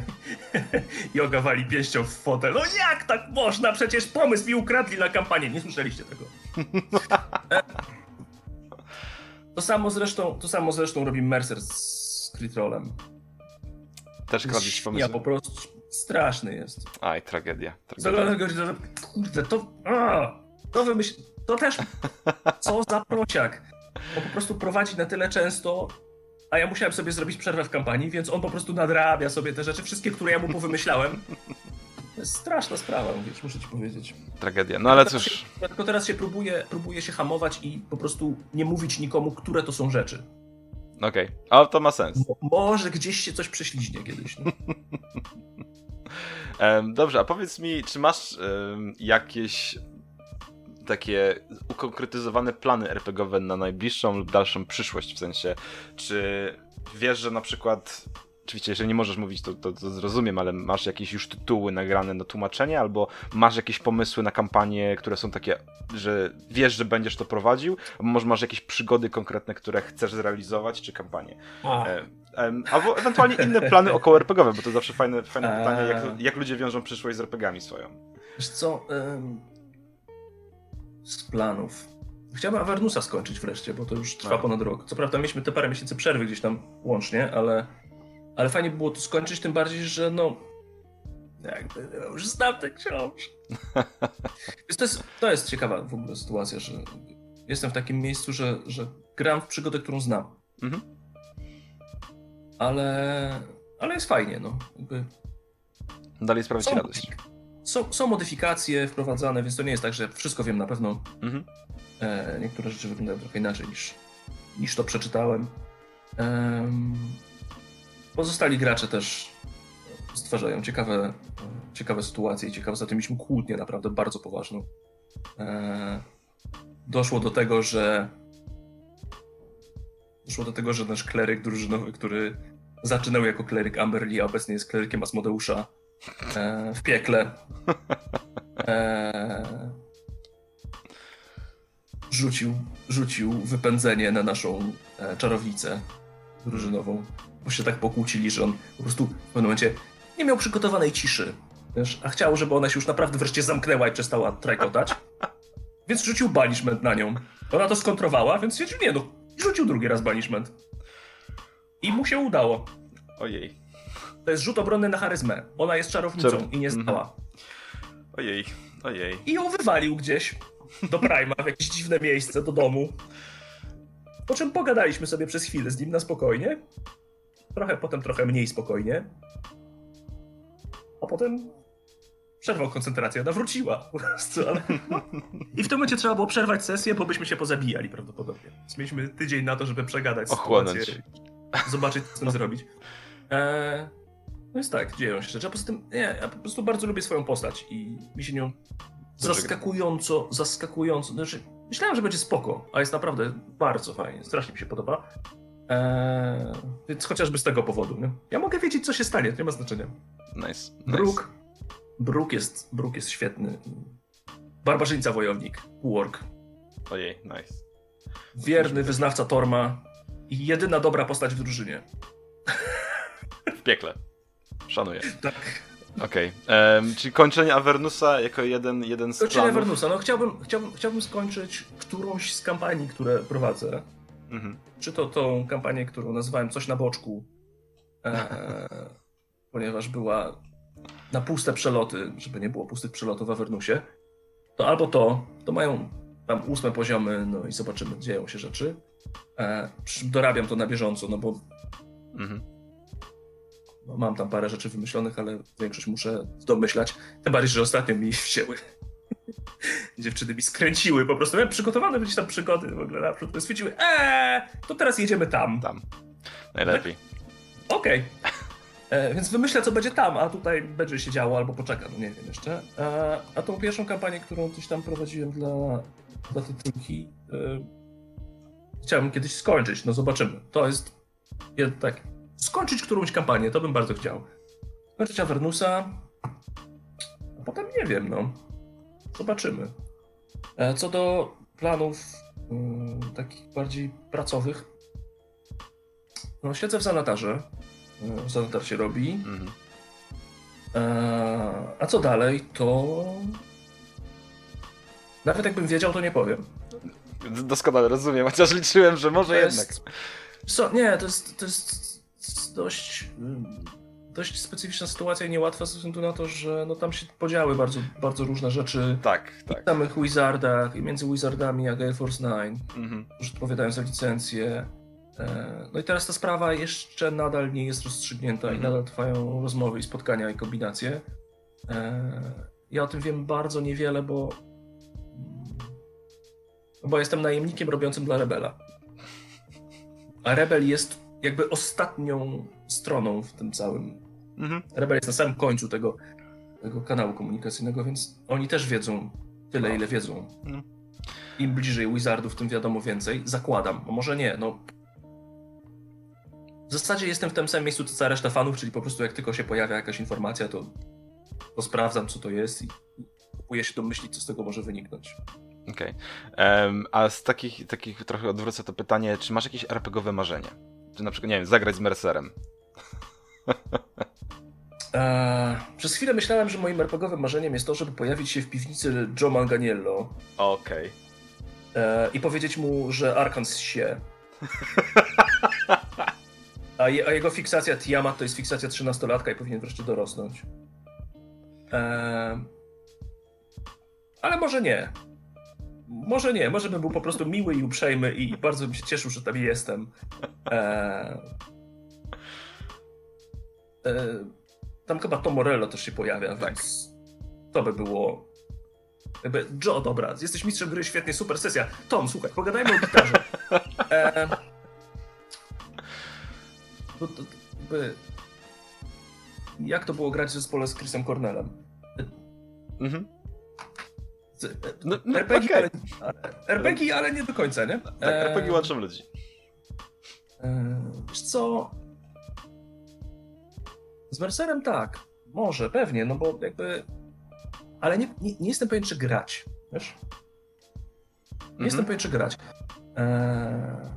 Joga wali pięścią w fotel. No jak tak można? Przecież pomysł mi ukradli na kampanię. Nie słyszeliście tego. E, To samo zresztą, to samo zresztą robi Mercer z Critrolem. Też kradliś Ja pomysły? po prostu straszny jest. Aj, tragedia. Tragedia. kurde, to. A, to wymyśl. To też. Co za prociak. On po prostu prowadzi na tyle często, a ja musiałem sobie zrobić przerwę w kampanii, więc on po prostu nadrabia sobie te rzeczy, wszystkie, które ja mu powymyślałem. To jest straszna sprawa, mówisz, muszę ci powiedzieć. Tragedia. No ale cóż, się- Tylko teraz się próbuję, próbuję się hamować i po prostu nie mówić nikomu, które to są rzeczy. okej. A to ma sens. Mo- Może gdzieś się coś prześliźnie kiedyś. No. Dobrze, a powiedz mi, czy masz em, jakieś takie ukonkretyzowane plany RPGowe na najbliższą lub dalszą przyszłość? W sensie, czy wiesz, że na przykład, oczywiście, jeżeli nie możesz mówić, to, to, to zrozumiem, ale masz jakieś już tytuły nagrane na tłumaczenie, albo masz jakieś pomysły na kampanie, które są takie, że wiesz, że będziesz to prowadził, albo może masz jakieś przygody konkretne, które chcesz zrealizować, czy kampanie? O, E, em, albo ewentualnie inne plany około RPGowe, bo to zawsze fajne, fajne pytanie, jak, jak ludzie wiążą przyszłość z RPGami swoją. Wiesz co, z planów. Chciałbym Avernusa skończyć wreszcie, bo to już trwa A. ponad rok. Co prawda mieliśmy te parę miesięcy przerwy gdzieś tam łącznie, ale, ale fajnie by było to skończyć, tym bardziej, że no jakby ja już znam tę książkę. Więc to, jest, to jest ciekawa w ogóle sytuacja, że jestem w takim miejscu, że, że gram w przygodę, którą znam. Mhm. Ale, ale jest fajnie, no. Jakby Dalej są, radość. Są, są modyfikacje wprowadzane, więc to nie jest tak, że wszystko wiem na pewno. Mhm. E, niektóre rzeczy wyglądają trochę inaczej niż, niż to przeczytałem. Em, pozostali gracze też stwarzają ciekawe, e, ciekawe sytuacje i ciekawe. Zatem mieliśmy kłótnię naprawdę bardzo poważną. E, doszło do tego, że doszło do tego, że nasz kleryk drużynowy, który zaczynał jako kleryk Amberly, a obecnie jest klerykiem Asmodeusza e, w piekle. E, rzucił, rzucił wypędzenie na naszą e, czarownicę drużynową, bo się tak pokłócili, że on po prostu w pewnym momencie nie miał przygotowanej ciszy, wiesz, a chciał, żeby ona się już naprawdę wreszcie zamknęła i przestała trajkotać, więc rzucił banishment na nią. Ona to skontrowała, więc stwierdził, nie no, rzucił drugi raz banishment. I mu się udało. Ojej. To jest rzut obronny na charyzmę. Ona jest czarownicą Czar- i nie Mhm. zdała. Ojej. Ojej. I ją wywalił gdzieś do Prima, w jakieś dziwne miejsce, do domu. Po czym pogadaliśmy sobie przez chwilę z nim na spokojnie. Trochę potem trochę mniej spokojnie. A potem przerwał koncentrację, ona wróciła po prostu, ale... no. I w tym momencie trzeba było przerwać sesję, bo byśmy się pozabijali prawdopodobnie. Więc mieliśmy tydzień na to, żeby przegadać Ochłonąć. sytuację zobaczyć, co z tym zrobić. Eee, no jest tak, dzieją się rzeczy. A poza tym, nie, ja po prostu bardzo lubię swoją postać i mi się nią zaskakująco, zaskakująco. Znaczy, myślałem, że będzie spoko, a jest naprawdę bardzo fajnie. Strasznie mi się podoba. Eee, więc chociażby z tego powodu. Nie? Ja mogę wiedzieć, co się stanie, to nie ma znaczenia. Nice. nice. Brook, Brook, jest, Brook jest świetny. Barbarzyńca wojownik. Work. Ojej, nice. Wierny wyznawca Torma i jedyna dobra postać w drużynie. W piekle. Szanuję. Tak. Okej, okay. um, czyli kończenie Avernusa jako jeden, jeden z Kończenie planów. Avernusa, no chciałbym, chciałbym, chciałbym skończyć którąś z kampanii, które prowadzę. Mhm. Czy to tą kampanię, którą nazywałem Coś na boczku, e, ponieważ była na puste przeloty, żeby nie było pustych przelotów w Avernusie, to albo to, to mają tam ósme poziomy, no i zobaczymy, dzieją się rzeczy. E, dorabiam to na bieżąco, no bo mhm. No, mam tam parę rzeczy wymyślonych, ale większość muszę domyślać. Tym bardziej, że ostatnio mi wzięły dziewczyny mi skręciły po prostu. Miałem przygotowane być tam przygody w ogóle naprzód. Stwierdziły, eee, to teraz jedziemy tam. Tam. Najlepiej. Okej. Okay. E, więc wymyślę, co będzie tam, a tutaj będzie się działo albo poczeka, no nie wiem jeszcze. E, a tą pierwszą kampanię, którą gdzieś tam prowadziłem dla, dla tej trójki, e, chciałbym kiedyś skończyć, no zobaczymy. To jest tak, skończyć którąś kampanię, to bym bardzo chciał. Skończyć Avernusa, a potem nie wiem, no. Zobaczymy. E, co do planów mm, takich bardziej pracowych, no siedzę w zanatarze, e, zanatar się robi. Mhm. E, a co dalej, to nawet jakbym wiedział, to nie powiem. Doskonale rozumiem, chociaż liczyłem, że może to jednak. Jest, so, nie, to jest, to jest dość dość specyficzna sytuacja i niełatwa ze względu na to, że no, tam się podziały bardzo, bardzo różne rzeczy. Tak, tak. W samych Wizardach i między Wizardami a Gale Force 9, mhm. którzy odpowiadają za licencję. E, no i teraz ta sprawa jeszcze nadal nie jest rozstrzygnięta mhm. i nadal trwają rozmowy i spotkania i kombinacje. E, ja o tym wiem bardzo niewiele, bo bo jestem najemnikiem robiącym dla Rebela. A Rebel jest jakby ostatnią stroną w tym całym. Mhm. Rebel jest na samym końcu tego, tego kanału komunikacyjnego, więc oni też wiedzą tyle, no. ile wiedzą. Mhm. Im bliżej Wizardów, tym wiadomo więcej. Zakładam, może nie, no. W zasadzie jestem w tym samym miejscu, co cała reszta fanów, czyli po prostu jak tylko się pojawia jakaś informacja, to, to sprawdzam, co to jest i próbuję się domyślić, co z tego może wyniknąć. Okej. Okay. Um, a z takich, takich trochę odwrócę to pytanie, czy masz jakieś RPGowe marzenie? Czy na przykład, nie wiem, zagrać z Mercerem? Eee, przez chwilę myślałem, że moim RPGowym marzeniem jest to, żeby pojawić się w piwnicy Joe Manganiello. Okej. Okay. Eee, I powiedzieć mu, że Arkans się. A, je, a, jego fiksacja Tiamat to jest fiksacja 13-latka i powinien wreszcie dorosnąć. Eee, ale może nie. Może nie, może bym był po prostu miły i uprzejmy i bardzo bym się cieszył, że tam jestem. Eee, e, tam chyba Tom Morello też się pojawia, tak. więc to by było. Jakby, Joe, dobra, jesteś mistrzem gry, świetnie, super sesja. Tom, słuchaj, pogadajmy o gitarze. Eee, to, by, jak to było grać w zespole z Chrisem Cornellem? Mhm. No, no, RPG, okay. ale, RPG, ale nie do końca, nie? Tak, RPG łączą ludzi. Wiesz co? Z Mercerem tak. Może, pewnie, no bo jakby... Ale nie, nie, nie jestem pewien, czy grać, wiesz? Nie mhm. jestem pewien, czy grać. Eee...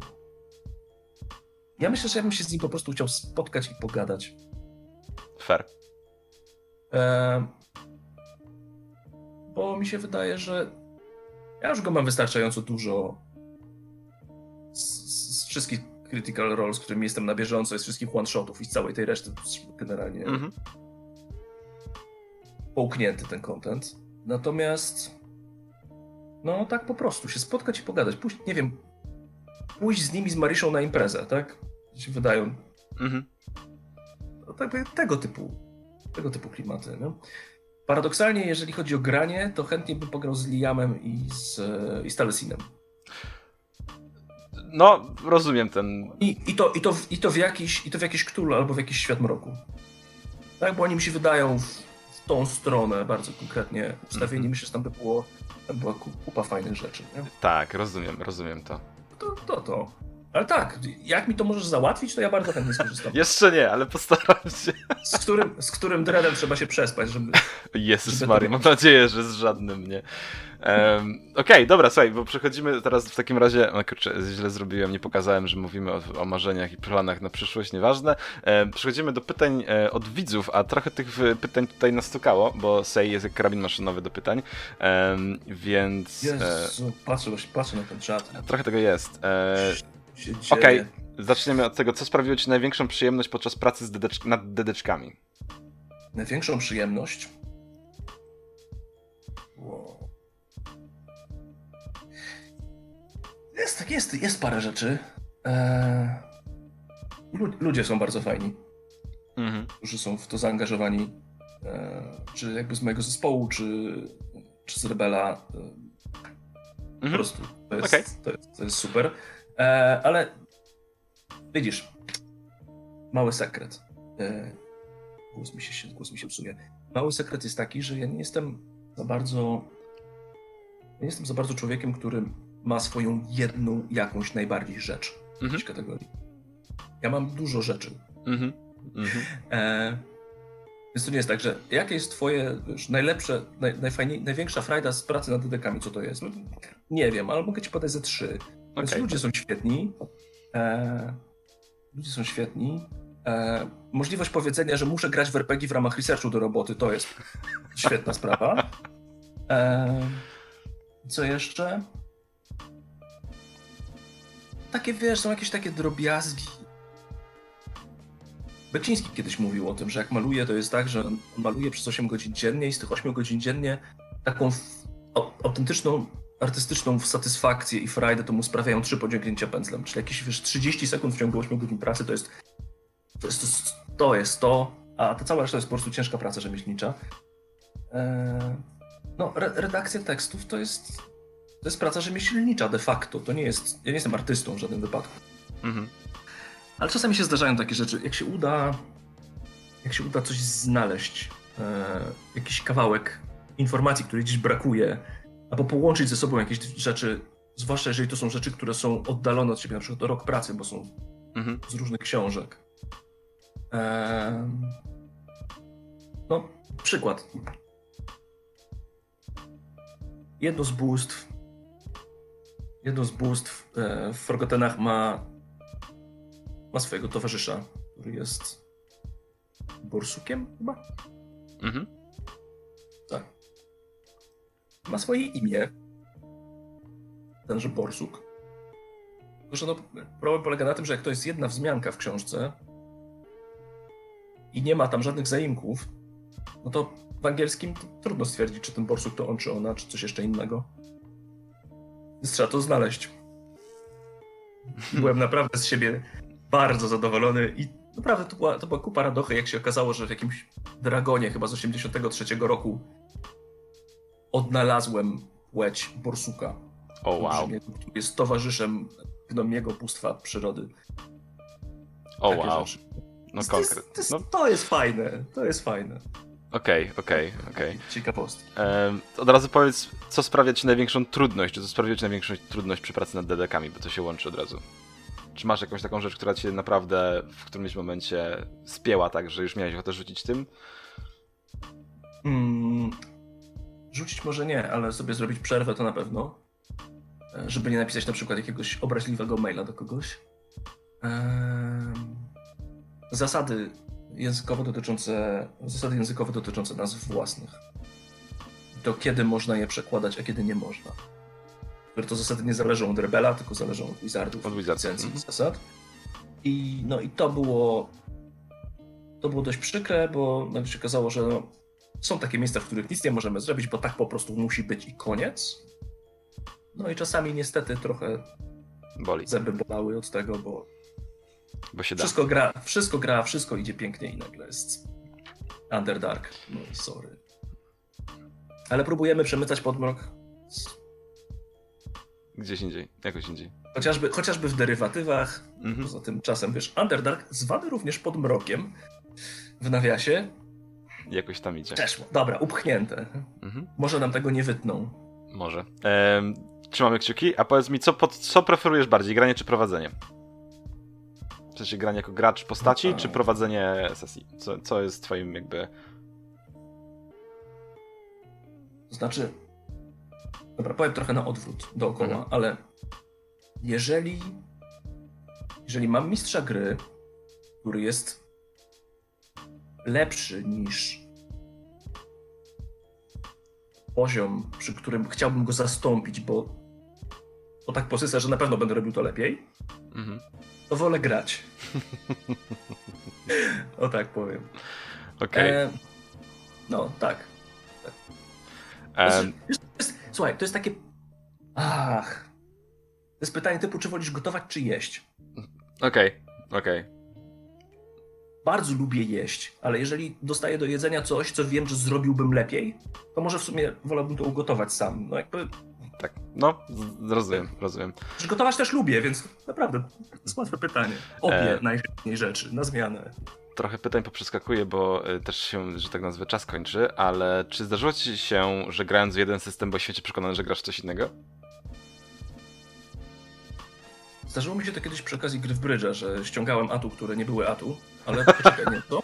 Ja myślę, że ja bym się z nim po prostu chciał spotkać i pogadać. Fair. Eee bo mi się wydaje, że ja już go mam wystarczająco dużo z, z wszystkich critical roles, z którymi jestem na bieżąco, z wszystkich one-shotów i z całej tej reszty generalnie -hmm. połknięty ten content. Natomiast no tak po prostu, się spotkać i pogadać. Pójść, nie wiem, pójść z nimi, z Maryszą na imprezę, tak? się wydają. -hmm. No, tak, tego typu, tego typu klimaty, no. Paradoksalnie, jeżeli chodzi o granie, to chętnie bym pograł z Liamem i z, i z Talesinem. No, rozumiem ten. I, i, to, i, to, i, to w jakiś, I to w jakiś Cthulhu albo w jakiś świat mroku. Tak, bo oni mi się wydają w, w tą stronę bardzo konkretnie ustawieni. Mhm. Myślę, że tam by było, tam była ku- kupa fajnych rzeczy. Nie? Tak, rozumiem, rozumiem to. To, to, to. Ale tak, jak mi to możesz załatwić, to ja bardzo chętnie skorzystam. Jeszcze nie, ale postaram się. Z którym, z którym dreadem trzeba się przespać, żeby... Jezus Żeby Maria, to- mam nadzieję, że z żadnym nie. Um, Okej, dobra, słuchaj, bo przechodzimy teraz w takim razie, no kurczę, źle zrobiłem, nie pokazałem, że mówimy o, o marzeniach i planach na przyszłość, nieważne. E, przechodzimy do pytań e, od widzów, a trochę tych e, pytań tutaj nastukało, bo Sej jest jak karabin maszynowy do pytań, więc e, Jezu, patrzę, patrzę na ten czat. trochę tego jest. Się dzieje. Okej, zaczniemy od tego, co sprawiło Ci największą przyjemność podczas pracy dedecz- nad dedeczkami? Największą przyjemność. Wow. Jest, tak jest, jest parę rzeczy. Eee, lu- ludzie są bardzo fajni, Mhm. którzy są w to zaangażowani. Eee, czy jakby z mojego zespołu, czy, czy z Rebela. Eee, Po Mhm. prostu to jest, Okej. to jest, to jest super. Eee, ale widzisz, mały sekret. Eee, głos, mi się, głos mi się psuje. Mały sekret jest taki, że ja nie jestem za bardzo. Nie jestem za bardzo człowiekiem, który ma swoją jedną jakąś najbardziej rzecz w Mhm. jakiejś kategorii. Ja mam dużo rzeczy. Mhm. Mhm. Eee, więc to nie jest tak, że jakie jest twoje wiesz, najlepsze, naj, najfajniej, największa frajda z pracy nad dedekami, co to jest? No, Nie wiem, ale mogę ci podać ze trzy. Więc ludzie są świetni. E, ludzie są świetni. E, możliwość powiedzenia, że muszę grać w RPG w ramach researchu do roboty, to jest świetna sprawa. E, co jeszcze? Takie, wiesz, są jakieś takie drobiazgi. Beksiński kiedyś mówił o tym, że jak maluje, to jest tak, że maluje przez 8 godzin dziennie i z tych 8 godzin dziennie taką autentyczną, artystyczną satysfakcję i frajdę to mu sprawiają trzy pociągnięcia pędzlem. Czyli jakieś wiesz, 30 sekund w ciągu 8 godzin pracy to jest to, jest, to, jest- to, jest to, a ta cała reszta jest po prostu ciężka praca rzemieślnicza. Eee, no, re, redakcja tekstów to jest, to jest praca rzemieślnicza de facto. To nie jest, ja nie jestem artystą w żadnym wypadku. Mhm. Ale czasami się zdarzają takie rzeczy. Jak się uda, jak się uda coś znaleźć, e, jakiś kawałek informacji, której gdzieś brakuje, albo połączyć ze sobą jakieś rzeczy, zwłaszcza jeżeli to są rzeczy, które są oddalone od siebie, na przykład rok pracy, bo są Mhm. z różnych książek. No, przykład. Jedno z bóstw, jedno z bóstw e, w Forgottenach ma, ma swojego towarzysza, który jest borsukiem chyba? Mhm. Ma swoje imię. Tenże borsuk. Tylko, że no, problem polega na tym, że jak to jest jedna wzmianka w książce i nie ma tam żadnych zaimków, no to w angielskim to trudno stwierdzić, czy ten borsuk to on, czy ona, czy coś jeszcze innego. Więc trzeba to znaleźć. Byłem naprawdę z siebie bardzo zadowolony i naprawdę to była, to była kupa radochy, jak się okazało, że w jakimś Dragonie chyba z 83 roku odnalazłem płeć borsuka. O wow. olbrzymiego, który jest towarzyszem gnomiego bóstwa przyrody. O Takie wow. rzeczy. No to, jest, konkret. to, jest, No to jest fajne, to jest fajne. okej, okej, okej. Ciekawostki. Em, Od razu powiedz, co sprawia ci największą trudność, czy co sprawiło ci największą trudność przy pracy nad dedekami, bo to się łączy od razu. Czy masz jakąś taką rzecz, która cię naprawdę w którymś momencie spięła tak, że już miałeś ochotę rzucić tym? Mm, rzucić może nie, ale sobie zrobić przerwę to na pewno. E, Żeby nie napisać na przykład jakiegoś obraźliwego maila do kogoś. Zasady językowe dotyczące, zasady językowe dotyczące nazw własnych. To kiedy można je przekładać, a kiedy nie można. Które to zasady nie zależą od Rebela, tylko zależą od Wizardów, Od licencji i mhm. zasad. I, no, I to było to było dość przykre, bo nagle się okazało, że no, są takie miejsca, w których nic nie możemy zrobić, bo tak po prostu musi być i koniec. No i czasami niestety trochę Boli, zęby bolały od tego, bo bo się da. wszystko gra, wszystko gra, wszystko idzie pięknie i nagle jest Underdark. No sorry. Ale próbujemy przemycać podmrok Gdzieś indziej, jakoś indziej. chociażby, chociażby w derywatywach. Mhm. Poza tym czasem, wiesz, Underdark zwany również podmrokiem w nawiasie jakoś tam idzie. Przeszło. Dobra, upchnięte. Mhm. Może nam tego nie wytną. Może. Ehm, trzymamy kciuki, a powiedz mi, co, pod, co preferujesz bardziej, granie czy prowadzenie? W sensie granie jako gracz postaci, no czy prowadzenie sesji? Co, co jest twoim jakby... To znaczy... Dobra, powiem trochę na odwrót dookoła, mhm. ale jeżeli jeżeli mam mistrza gry, który jest lepszy niż poziom, przy którym chciałbym go zastąpić, bo, bo tak posysa, że na pewno będę robił to lepiej, mhm. to wolę grać. o tak powiem. Okej. Okay. E, no, tak. Um. Słuchaj, to jest takie. Ach. To jest pytanie typu, czy wolisz gotować, czy jeść. Okej, okay, okej. Okay. Bardzo lubię jeść, ale jeżeli dostaję do jedzenia coś, co wiem, że zrobiłbym lepiej, to może w sumie wolałbym to ugotować sam. No jakby... Tak, no, rozumiem, rozumiem. Że gotować też lubię, więc naprawdę, to jest łatwe pytanie. Obie e... najchętniej rzeczy, na zmianę. Trochę pytań poprzeskakuje, bo e, też się, że tak nazwę, czas kończy, ale czy zdarzyło ci się, że grając w jeden system, bo świecie przekonany, że grasz w coś innego? Zdarzyło mi się to kiedyś przy okazji gry w brydża, że ściągałem atu, które nie były atu, ale poczekaj, nie, to?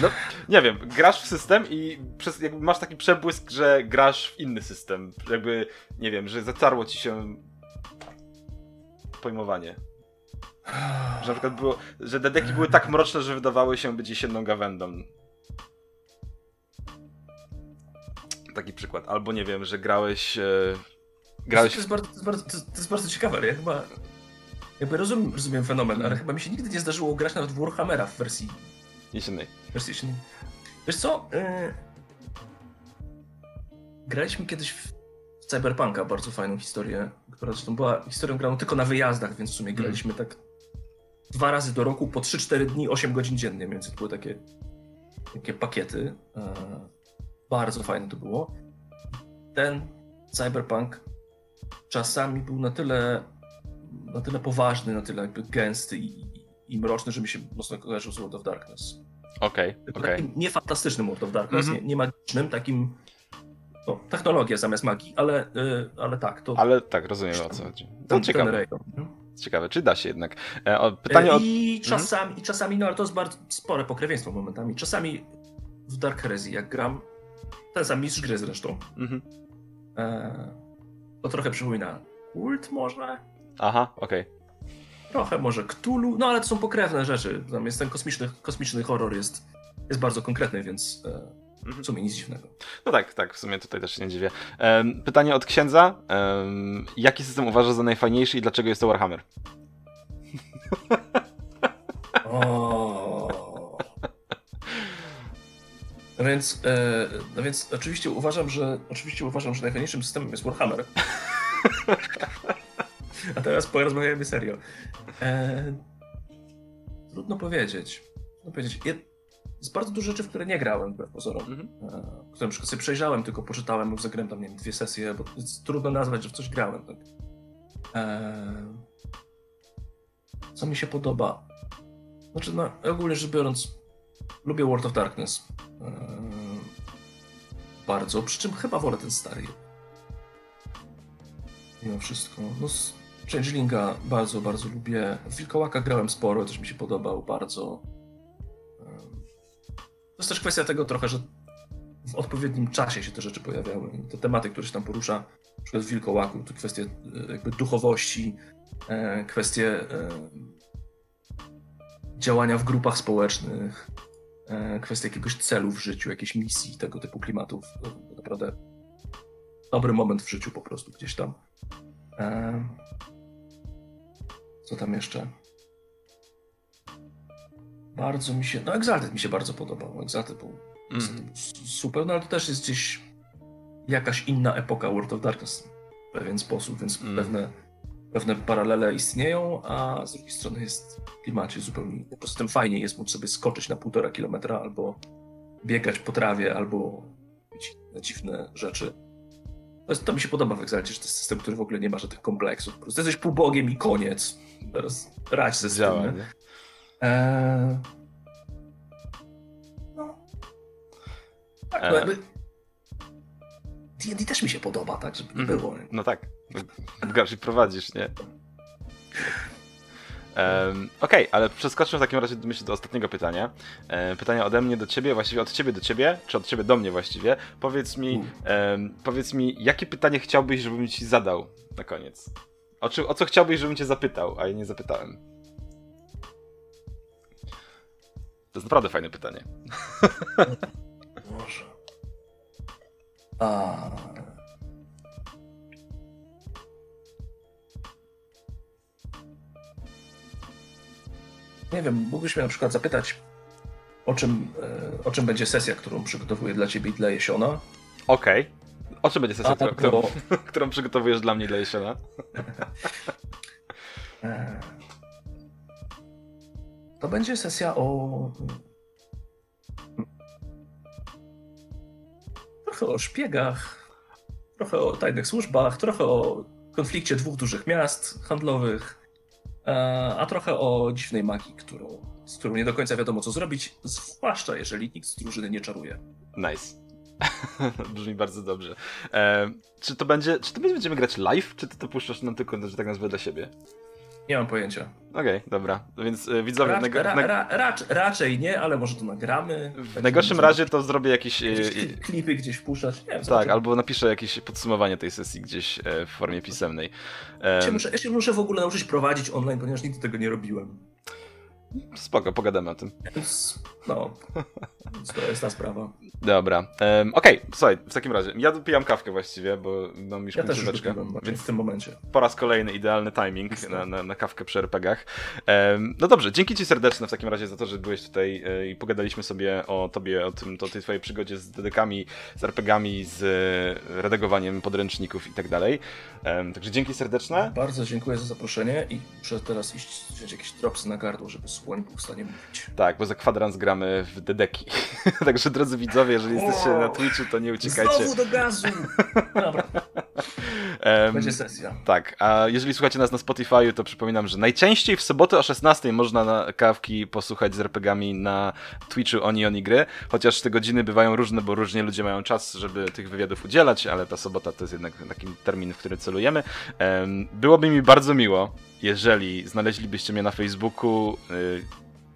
No, nie wiem, grasz w system i przez, jakby masz taki przebłysk, że grasz w inny system. Jakby, nie wiem, że zatarło ci się pojmowanie. Że na przykład było, że te deki były tak mroczne, że wydawały się być jesienną gawędą. Taki przykład. Albo nie wiem, że grałeś. E, grałeś. To jest, bardzo, to, jest bardzo, to jest bardzo ciekawe, ja chyba jakby rozumiem, rozumiem fenomen, ale chyba mi się nigdy nie zdarzyło grać nawet w Warhammera w wersji... Jesiennej. Wersji jesiennej. Wiesz co? Yy... Graliśmy kiedyś w Cyberpunka, bardzo fajną historię, która zresztą była historią graną tylko na wyjazdach, więc w sumie mhm. graliśmy tak dwa razy do roku, po 3-4 dni, 8 godzin dziennie, więc to były takie, takie pakiety. Yy... Bardzo fajne to było. Ten Cyberpunk czasami był na tyle na tyle poważny, na tyle jakby gęsty i, i mroczny, że mi się mocno kojarzył z World of Darkness. Okej, okay. Okay. Nie fantastycznym World of Darkness, mm -hmm. nie, nie magicznym, takim no, technologia zamiast magii, ale, yy, ale tak. To... Ale tak, rozumiem o co chodzi. To ciekawe. Ciekawe, czy da się jednak. E, o, pytanie od... I mhm. czasami, i czasami, no ale to jest bardzo spore pokrewieństwo momentami. Czasami w Dark Heresy, jak gram, ten sam mistrz gry zresztą, -hmm. e, to trochę przypomina kult może? Aha, okej. Okay. Trochę może Cthulhu, no ale to są pokrewne rzeczy. Tam jest ten kosmiczny, kosmiczny horror jest, jest bardzo konkretny, więc e, w sumie nic dziwnego. No tak, tak, w sumie tutaj też się nie dziwię. pytanie od księdza. jaki system uważasz za najfajniejszy i dlaczego jest to Warhammer? O. No więc, e, no więc oczywiście uważam, że oczywiście uważam, że najfajniejszym systemem jest Warhammer. A teraz porozmawiajmy serio. Eee, trudno powiedzieć. Trudno powiedzieć. Jest bardzo dużo rzeczy, w które nie grałem, wbrew pozorom. Mm -hmm. eee, które na przykład sobie przejrzałem, tylko poczytałem lub zagrałem tam, nie wiem, dwie sesje, bo jest trudno nazwać, że w coś grałem. Tak. Eee, co mi się podoba? Znaczy, no, ogólnie rzecz biorąc, lubię World of Darkness. Eee, bardzo, przy czym chyba wolę ten stary. Mimo wszystko. No, Changelinga bardzo, bardzo lubię. W Wilkołaka grałem sporo, też mi się podobał bardzo. To jest też kwestia tego trochę, że w odpowiednim czasie się te rzeczy pojawiały. Te tematy, które się tam porusza, na przykład w Wilkołaku, to kwestie e, jakby duchowości, e, kwestie e, działania w grupach społecznych, kwestie jakiegoś celu w życiu, jakiejś misji, tego typu klimatów. Naprawdę dobry moment w życiu po prostu gdzieś tam. Co tam jeszcze? Bardzo mi się. No, Exalted mi się bardzo podobał. Exalted był, mm. super, no ale to też jest gdzieś jakaś inna epoka World of Darkness w pewien sposób, więc mm. pewne, pewne paralele istnieją, a z drugiej strony jest w klimacie zupełnie. Po prostu tym fajnie jest móc sobie skoczyć na półtora kilometra albo biegać po trawie, albo robić dziwne rzeczy. To, to, mi się podoba w Exalcie, że to jest system, który w ogóle nie ma żadnych kompleksów. Po prostu jesteś półbogiem i koniec. Teraz radź ze Działa, Eee... No. Tak, no jakby... D&D też mi się podoba, tak, żeby mm. było. No tak, grasz i prowadzisz, nie? Um, Okej, okay, ale przeskoczmy w takim razie myślę do ostatniego pytania. E, pytania ode mnie do ciebie, właściwie od ciebie do ciebie, czy od ciebie do mnie właściwie. Powiedz mi, um, powiedz mi, jakie pytanie chciałbyś, żebym ci zadał na koniec? O, czy, o co chciałbyś, żebym cię zapytał, a ja nie zapytałem? To jest naprawdę fajne pytanie. Może. A, nie wiem, mógłbyś mnie na przykład zapytać, o czym, e, o czym będzie sesja, którą przygotowuję dla ciebie i dla Jesiona. Okej. Okay. O czym będzie sesja, którą, którą, którą, przygotowujesz dla mnie i dla Jesiona? E, to będzie sesja o... Trochę o szpiegach, trochę o tajnych służbach, trochę o konflikcie dwóch dużych miast handlowych, a trochę o dziwnej magii, którą, z którą nie do końca wiadomo co zrobić, zwłaszcza jeżeli nikt z drużyny nie czaruje. Nice. Brzmi bardzo dobrze. E, czy to będzie, czy to będziemy grać live, czy ty to puszczasz nam tylko, że tak nazwę dla siebie? Nie mam pojęcia. Okej, okay, dobra. Więc y, widzowie... Ra, ra, rac, raczej nie, ale może to nagramy. W najgorszym razie to zrobię jakieś... jakieś klipy gdzieś wpuszczać. Nie wiem, tak, albo napiszę jakieś podsumowanie tej sesji gdzieś e, w formie pisemnej. Ja się, muszę, ja się muszę w ogóle nauczyć prowadzić online, ponieważ nigdy tego nie robiłem. Spoko, pogadamy o tym. No, to jest ta sprawa. Dobra. Um, Okej, okay, słuchaj, w takim razie. Ja dopijam kawkę właściwie, bo mam już ja końcóweczkę. Więc w tym momencie. Po raz kolejny idealny timing na, na, na, kawkę przy RPGach. Um, no dobrze, dzięki Ci serdeczne w takim razie za to, że byłeś tutaj e, i pogadaliśmy sobie o Tobie, o tym, o tej Twojej przygodzie z dedekami, z RPGami, z redagowaniem podręczników i tak dalej. Um, także dzięki serdeczne. Bardzo dziękuję za zaproszenie i muszę teraz iść wziąć jakieś dropsy na gardło, żeby słoń był w stanie mówić. Tak, bo za kwadrans gramy w dedeki. także drodzy widzowie, jeżeli jesteście na Twitchu, to nie uciekajcie. Znowu do gazu! Dobra. Um, Będzie sesja. Tak, a jeżeli słuchacie nas na Spotify, to przypominam, że najczęściej w sobotę o 16 można na kawki posłuchać z RPGami na Twitchu Oni Oni Gry, chociaż te godziny bywają różne, bo różnie ludzie mają czas, żeby tych wywiadów udzielać, ale ta sobota to jest jednak taki termin, w który celujemy. Um, byłoby mi bardzo miło, jeżeli znaleźlibyście mnie na Facebooku, y,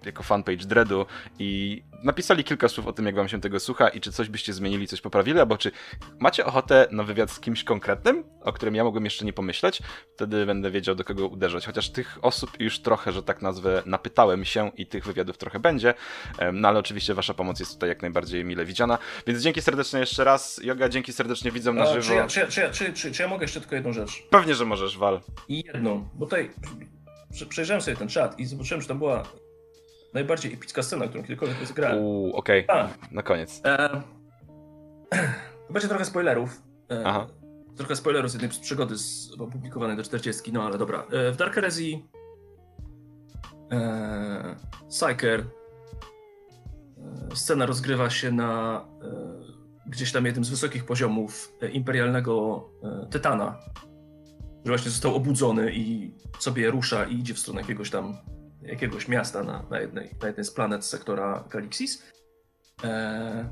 jako fanpage Dreadu i napisali kilka słów o tym, jak wam się tego słucha i czy coś byście zmienili, coś poprawili, albo czy macie ochotę na wywiad z kimś konkretnym, o którym ja mogłem jeszcze nie pomyśleć, wtedy będę wiedział, do kogo uderzać. Chociaż tych osób już trochę, że tak nazwę, napytałem się i tych wywiadów trochę będzie, no ale oczywiście wasza pomoc jest tutaj jak najbardziej mile widziana. Więc dzięki serdecznie jeszcze raz. Joga, dzięki serdecznie widzom na żywo. Czy ja, czy, ja, czy, ja, czy, czy, czy ja mogę jeszcze tylko jedną rzecz? Pewnie, że możesz, Wal. I jedną, bo tutaj przejrzałem sobie ten czat i zobaczyłem, że tam była najbardziej epicka scena, którą kiedykolwiek rozegrałem. Uuu, okej. Okay. Na koniec. E, będzie trochę spoilerów. E, Aha. Trochę spoilerów z jednej z przygody z, opublikowanej do 40, no ale dobra. E, w Dark Heresy e, Psyker e, scena rozgrywa się na e, gdzieś tam jednym z wysokich poziomów e, imperialnego Tytana, że właśnie został obudzony i sobie rusza i idzie w stronę jakiegoś tam jakiegoś miasta na, na, jednej, na jednej z planet sektora Galixis. E,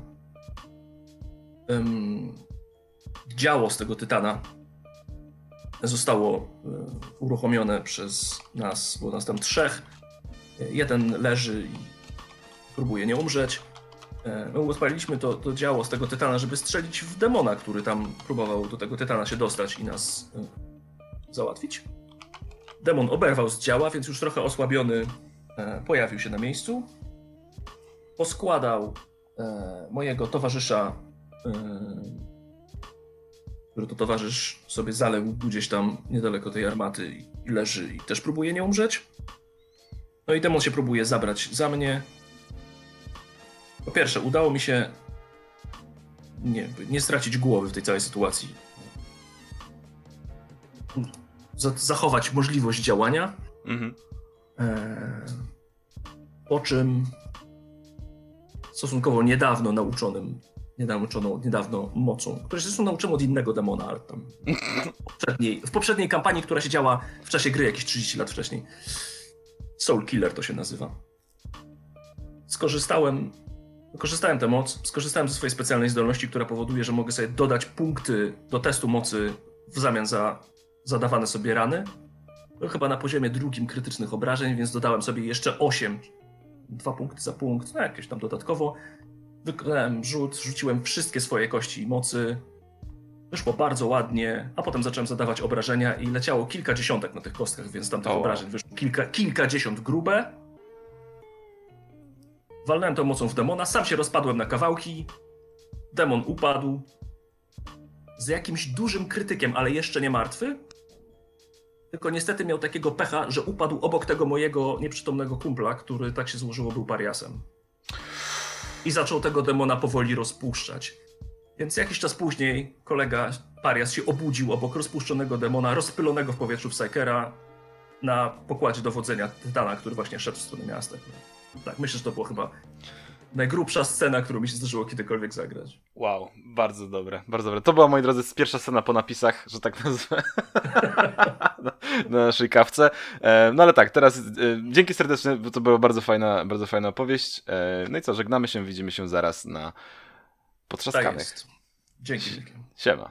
działo z tego Tytana zostało e, uruchomione przez nas, było nas tam trzech. Jeden leży i próbuje nie umrzeć. E, my odpaliliśmy to, to działo z tego Tytana, żeby strzelić w demona, który tam próbował do tego Tytana się dostać i nas e, załatwić. Demon oberwał z działa, więc już trochę osłabiony e, pojawił się na miejscu. Poskładał e, mojego towarzysza, e, który to towarzysz sobie zaległ gdzieś tam niedaleko tej armaty i leży i też próbuje nie umrzeć. No i demon się próbuje zabrać za mnie. Po pierwsze, udało mi się nie, nie stracić głowy w tej całej sytuacji zachować możliwość działania. Mhm. E, po czym stosunkowo niedawno nauczonym, niedawno, niedawno mocą, której zresztą nauczyłem od innego demona, ale tam w poprzedniej, w poprzedniej kampanii, która się działa w czasie gry jakieś 30 lat wcześniej. Soul Killer to się nazywa. Skorzystałem Wykorzystałem tę moc, skorzystałem ze swojej specjalnej zdolności, która powoduje, że mogę sobie dodać punkty do testu mocy w zamian za zadawane sobie rany. To chyba na poziomie drugim krytycznych obrażeń, więc dodałem sobie jeszcze 8. Dwa punkty za punkt, no jakieś tam dodatkowo. Wykonałem rzut, rzuciłem wszystkie swoje kości i mocy. Wyszło bardzo ładnie, a potem zacząłem zadawać obrażenia i leciało kilka dziesiątek na tych kostkach, więc tam tych O. obrażeń wyszło kilka, kilkadziesiąt grube. Walnąłem tą mocą w demona, sam się rozpadłem na kawałki. Demon upadł. Z jakimś dużym krytykiem, ale jeszcze nie martwy. Tylko niestety miał takiego pecha, że upadł obok tego mojego nieprzytomnego kumpla, który tak się złożyło był pariasem. I zaczął tego demona powoli rozpuszczać. Więc jakiś czas później kolega parias się obudził obok rozpuszczonego demona, rozpylonego w powietrzu Psykera na pokładzie dowodzenia Tytana, który właśnie szedł w stronę miasta. Tak, myślę, że to była chyba najgrubsza scena, którą mi się zdarzyło kiedykolwiek zagrać. Wow, bardzo dobre, bardzo dobre. To była, moi drodzy, pierwsza scena po napisach, że tak nazwę, na, na naszej kawce. E, no ale tak, teraz e, dzięki serdecznie, bo to była bardzo fajna, bardzo fajna opowieść. E, no i co, żegnamy się, widzimy się zaraz na Tak potrzaskanych. jest. Dzięki. Siema.